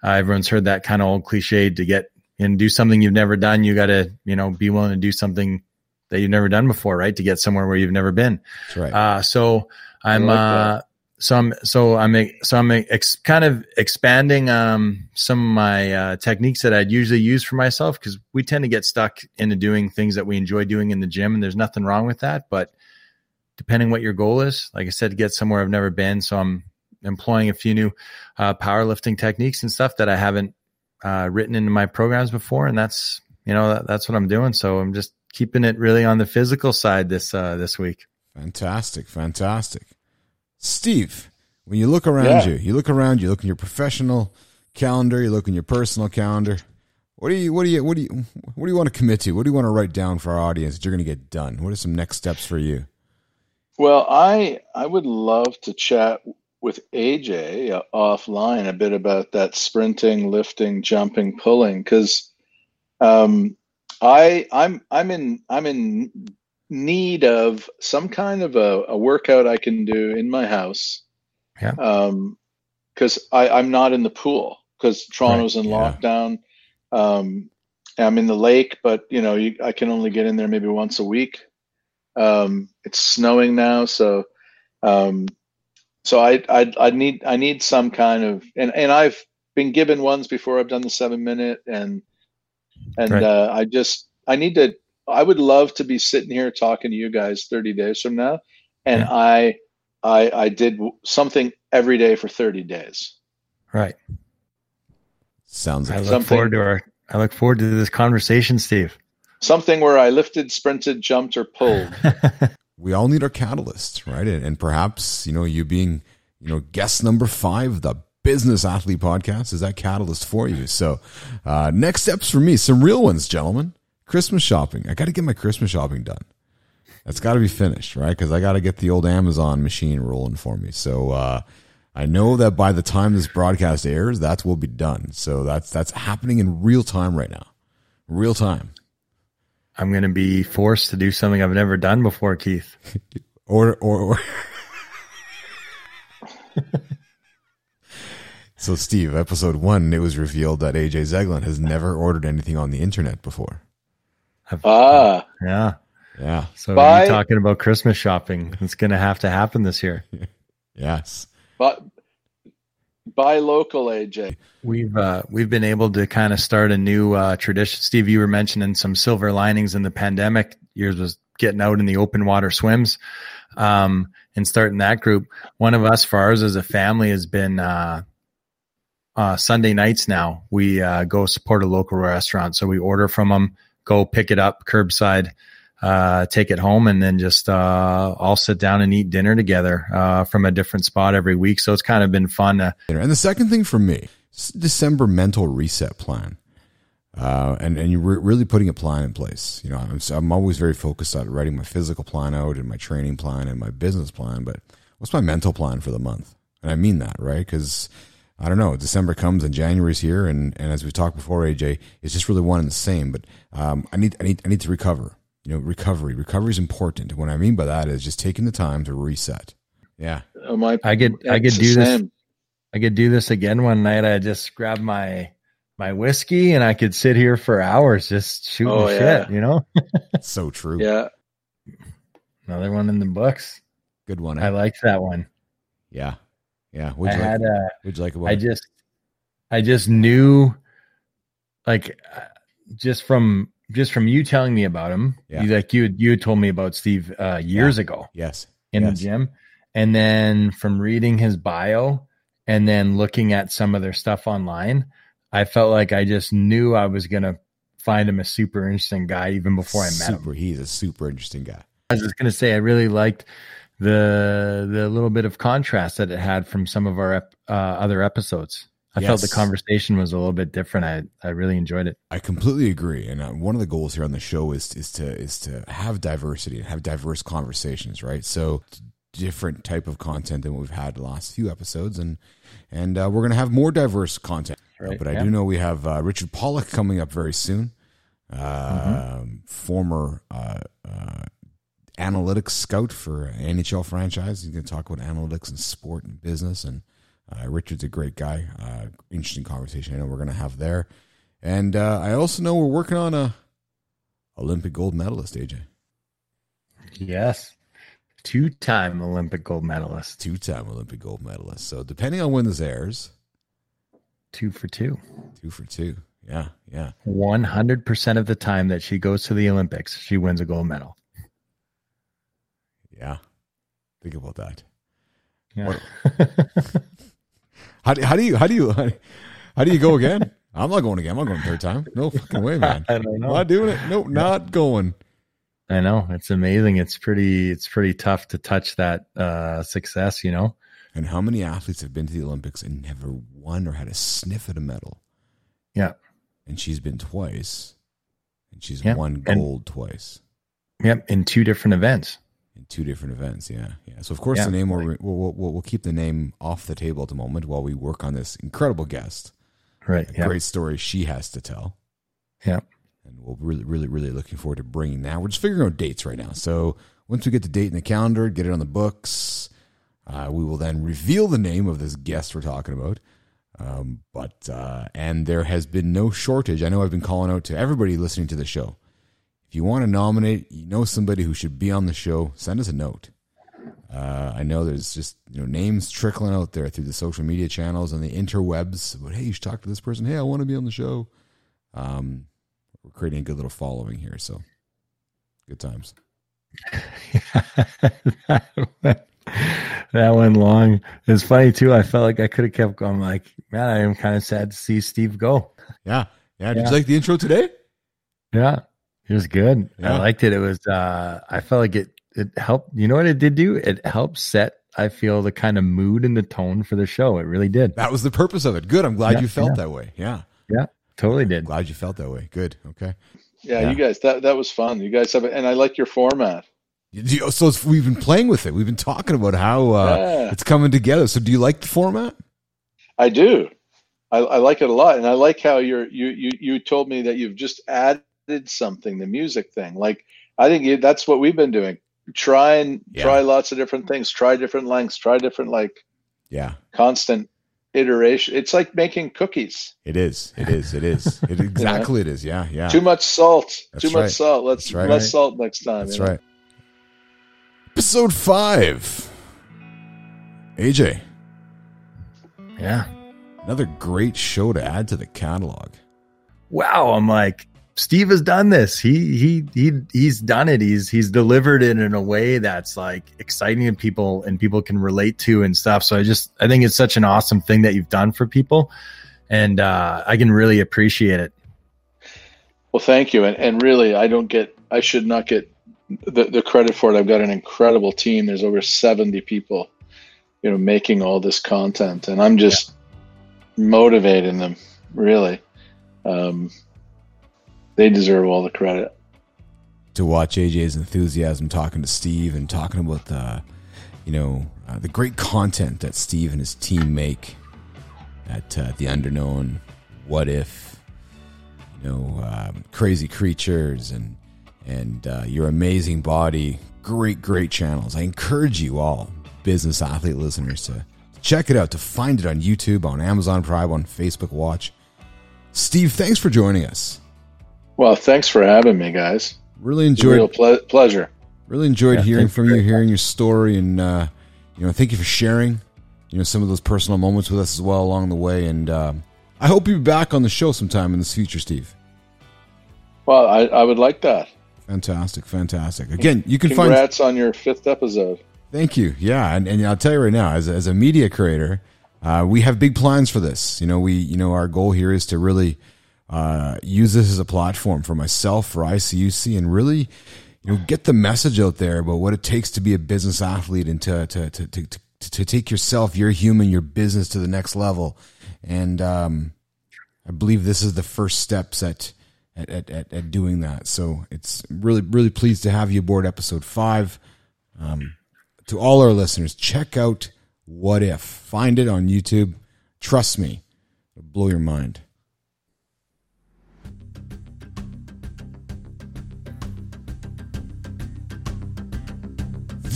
Uh, everyone's heard that kind of old cliche to get and do something you've never done. You got to, you know, be willing to do something that you've never done before, right? To get somewhere where you've never been. That's right. Uh, so I'm, like uh, so I'm, so I'm, so I'm ex- kind of expanding, um, some of my, uh, techniques that I'd usually use for myself because we tend to get stuck into doing things that we enjoy doing in the gym and there's nothing wrong with that. But depending what your goal is, like I said, to get somewhere I've never been. So I'm employing a few new, uh, powerlifting techniques and stuff that I haven't, uh, written into my programs before. And that's, you know, that, that's what I'm doing. So I'm just keeping it really on the physical side this uh, this week. Fantastic, fantastic. Steve, when you look around Yeah. you, you look around, you look in your professional calendar, you look in your personal calendar. What do you what do you what do you what do you want to commit to? What do you want to write down for our audience that you're going to get done? What are some next steps for you? Well, I I would love to chat with AJ uh, offline a bit about that sprinting, lifting, jumping, pulling because um, I I'm I'm in I'm in need of some kind of a, a workout I can do in my house. Yeah. Um, because I I'm not in the pool because Toronto's in yeah. lockdown. Um, I'm in the lake, but you know you, I can only get in there maybe once a week. Um, it's snowing now, so um, so I I I need I need some kind of and and I've been given ones before. I've done the seven minute and and Right. uh, I just I need to. I would love to be sitting here talking to you guys 30 days from now, and Yeah. I I I did something every day for 30 days. Right. Sounds I like look Something- forward to our. I look forward to this conversation, Steve. Something where I lifted, sprinted, jumped, or pulled. we all need our catalysts, right? And, and perhaps you know you being you know guest number five, the Business Athlete Podcast, is that catalyst for you. So uh, next steps for me, some real ones, gentlemen. Christmas shopping. I got to get my Christmas shopping done. That's got to be finished, right? Because I got to get the old Amazon machine rolling for me. So uh, I know that by the time this broadcast airs, that will be done. So that's that's happening in real time right now, real time. I'm going to be forced to do something I've never done before, Keith. Or or, or. so Steve, episode one, it was revealed that AJ Zeglen has never ordered anything on the internet before. I've, ah, yeah. Yeah. So Bye. you talking about Christmas shopping? It's going to have to happen this year. Yes. but buy local, AJ. We've uh, we've been able to kind of start a new uh, tradition. Steve, you were mentioning some silver linings in the pandemic. Yours was getting out in the open water swims um, and starting that group. One of us for ours as a family has been uh, uh, Sunday nights now. We uh, go support a local restaurant, so we order from them, go pick it up curbside. Uh, take it home and then just uh, all sit down and eat dinner together uh, from a different spot every week. So it's kind of been fun to And the second thing for me, December mental reset plan. Uh, and and you're re- really putting a plan in place. You know, I'm, I'm always very focused on writing my physical plan out and my training plan and my business plan. But what's my mental plan for the month? And I mean that, right? Because I don't know, December comes and January's here, and, and as we talked before, AJ, it's just really one and the same. But um, I need I need I need to recover. You know, recovery. Recovery is important. What I mean by that is just taking the time to reset. Yeah. Oh, my, I could I could do this. I could do this again one night. I just grab my my whiskey and I could sit here for hours just shooting Oh, shit. yeah. You know, So true. Yeah. another one in the books. Good one. eh? I liked that one. yeah. Yeah. I What'd you, like, had uh, what'd you like I just I just knew, like, uh, just from just from you telling me about him, Yeah. you, like you had- you had told me about Steve uh, years ago. Yes. in Yes. the gym. And then from reading his bio and then looking at some of their stuff online, I felt like I just knew I was going to find him a super interesting guy even before I met super, him. He's a super interesting guy. I was just going to say, I really liked the the little bit of contrast that it had from some of our ep, uh, other episodes. I felt the conversation was a little bit different. I, I really enjoyed it. I completely agree, and uh, one of the goals here on the show is is to is to have diversity and have diverse conversations, right? So different type of content than we've had the last few episodes, and and uh, we're gonna have more diverse content. Right, but I yeah. do know we have uh, Richard Pollock coming up very soon, Mm-hmm. um, former uh, uh, analytics scout for NHL franchise. He's going to talk about analytics and sport and business. And uh, Richard's a great guy. Uh, interesting conversation. I know we're going to have there. And uh, I also know we're working on a Olympic gold medalist, AJ. Yes. Two time Olympic gold medalist. Two time Olympic gold medalist. So depending on when this airs, Two for two. two for two. Yeah, yeah. 100% of the time that she goes to the Olympics, she wins a gold medal. Yeah. Think about that. Yeah. How do, how do you how do you how do you go again? I'm not going again. I'm not going third time. No fucking way, man. I don't know. Not doing it. Nope, not going. I know it's amazing. It's pretty. It's pretty tough to touch that uh, success. You know. And how many athletes have been to the Olympics and never won or had a sniff at a medal? Yeah. And she's been twice, and she's won and- gold twice Yep. In two different events. In two different events. Yeah, yeah. So of course Yeah, the name will we'll, we'll we'll keep the name off the table at the moment while we work on this incredible guest. Right. Yeah. great story she has to tell. Yeah. and we're really, really, really looking forward to bringing that. We're just figuring out dates right now. So once we get the date in the calendar, get it on the books, uh, we will then reveal the name of this guest we're talking about. Um, but uh, and there has been no shortage. I know I've been calling out to everybody listening to the show. If you want to nominate, you know somebody who should be on the show, send us a note. Uh, I know there's just you know names trickling out there through the social media channels and the interwebs. But hey, you should talk to this person. Hey, I want to be on the show. Um, we're creating a good little following here, so good times. that, went, that went long. It's funny too. I felt like I could have kept going. Like, man, I am kind of sad to see Steve go. Yeah, yeah. Did Yeah. you like the intro today? Yeah, it was good. Yeah. I liked it. It was. uh I felt like it. It helped. You know what it did do? It helped set. I feel the kind of mood and the tone for the show. It really did. That was the purpose of it. Good. I'm glad Yeah, you felt yeah. that way. Yeah, Yeah. Totally did. glad you felt that way. Good. Okay. Yeah, Yeah. you guys, that that was fun. You guys have, and I like your format. You- you- So it's, we've been playing with it. We've been talking about how uh, Yeah. it's coming together. So do you like the format? I do. I, I like it a lot, and I like how you're you you you told me that you've just added something, the music thing. Like I think that's what we've been doing. Try and Yeah. try lots of different things. Try different lengths. Try different like Yeah, constant iteration. It's like making cookies. it is. It is. It is. It exactly. It is. Yeah. Yeah. Too much salt. That's Too much salt. Let's That's right. less Right. salt next time. That's you know? right. Episode five. AJ, Yeah. another great show to add to the catalog. wow i'm like steve has done this he he he he's done it he's he's delivered it in a way that's like exciting to people and people can relate to and stuff so i just i think it's such an awesome thing that you've done for people and uh i can really appreciate it Well, thank you. And, and really, I don't get, I should not get the, the credit for it. I've got an incredible team. There's over 70 people, you know, making all this content. And I'm just motivating them, really. Um, they deserve all the credit. to watch AJ's enthusiasm talking to Steve and talking about the, you know, uh, the great content that Steve and his team make at uh, the Underknown, What If, you know, um, Crazy Creatures and and uh, Your Amazing Body. Great, great channels. I encourage you all, business athlete listeners, to check it out, to find it on YouTube, on Amazon Prime, on Facebook Watch. Steve, thanks for joining us. Well, thanks for having me, guys. Really enjoyed real ple- pleasure. Really enjoyed Yeah, hearing from you, that. hearing your story, and uh, you know, thank you for sharing, you know, some of those personal moments with us as well along the way. And um, I hope you're back on the show sometime in the future, Steve. Well, I, I would like that. Fantastic, fantastic. Again, you can find. Congrats on your fifth episode. Thank you. Yeah, and, and I'll tell you right now, as a, as a media creator, uh, we have big plans for this. You know, we you know our goal here is to really uh, use this as a platform for myself, for ICUC, and really, you know, get the message out there about what it takes to be a business athlete and to to to to, to, to take yourself, your human, your business to the next level. And um, I believe this is the first steps at. At, at, at, doing that. So it's really, really pleased to have you aboard episode five to all our listeners, check out What If. Find it on YouTube. Trust me, it'll blow your mind.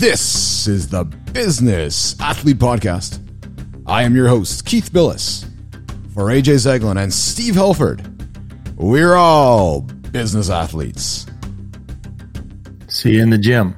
This is the Business Athlete Podcast. I am your host, Keith Bilous. For AJ Zeglen and Steve Hulford, we're all business athletes. see you in the gym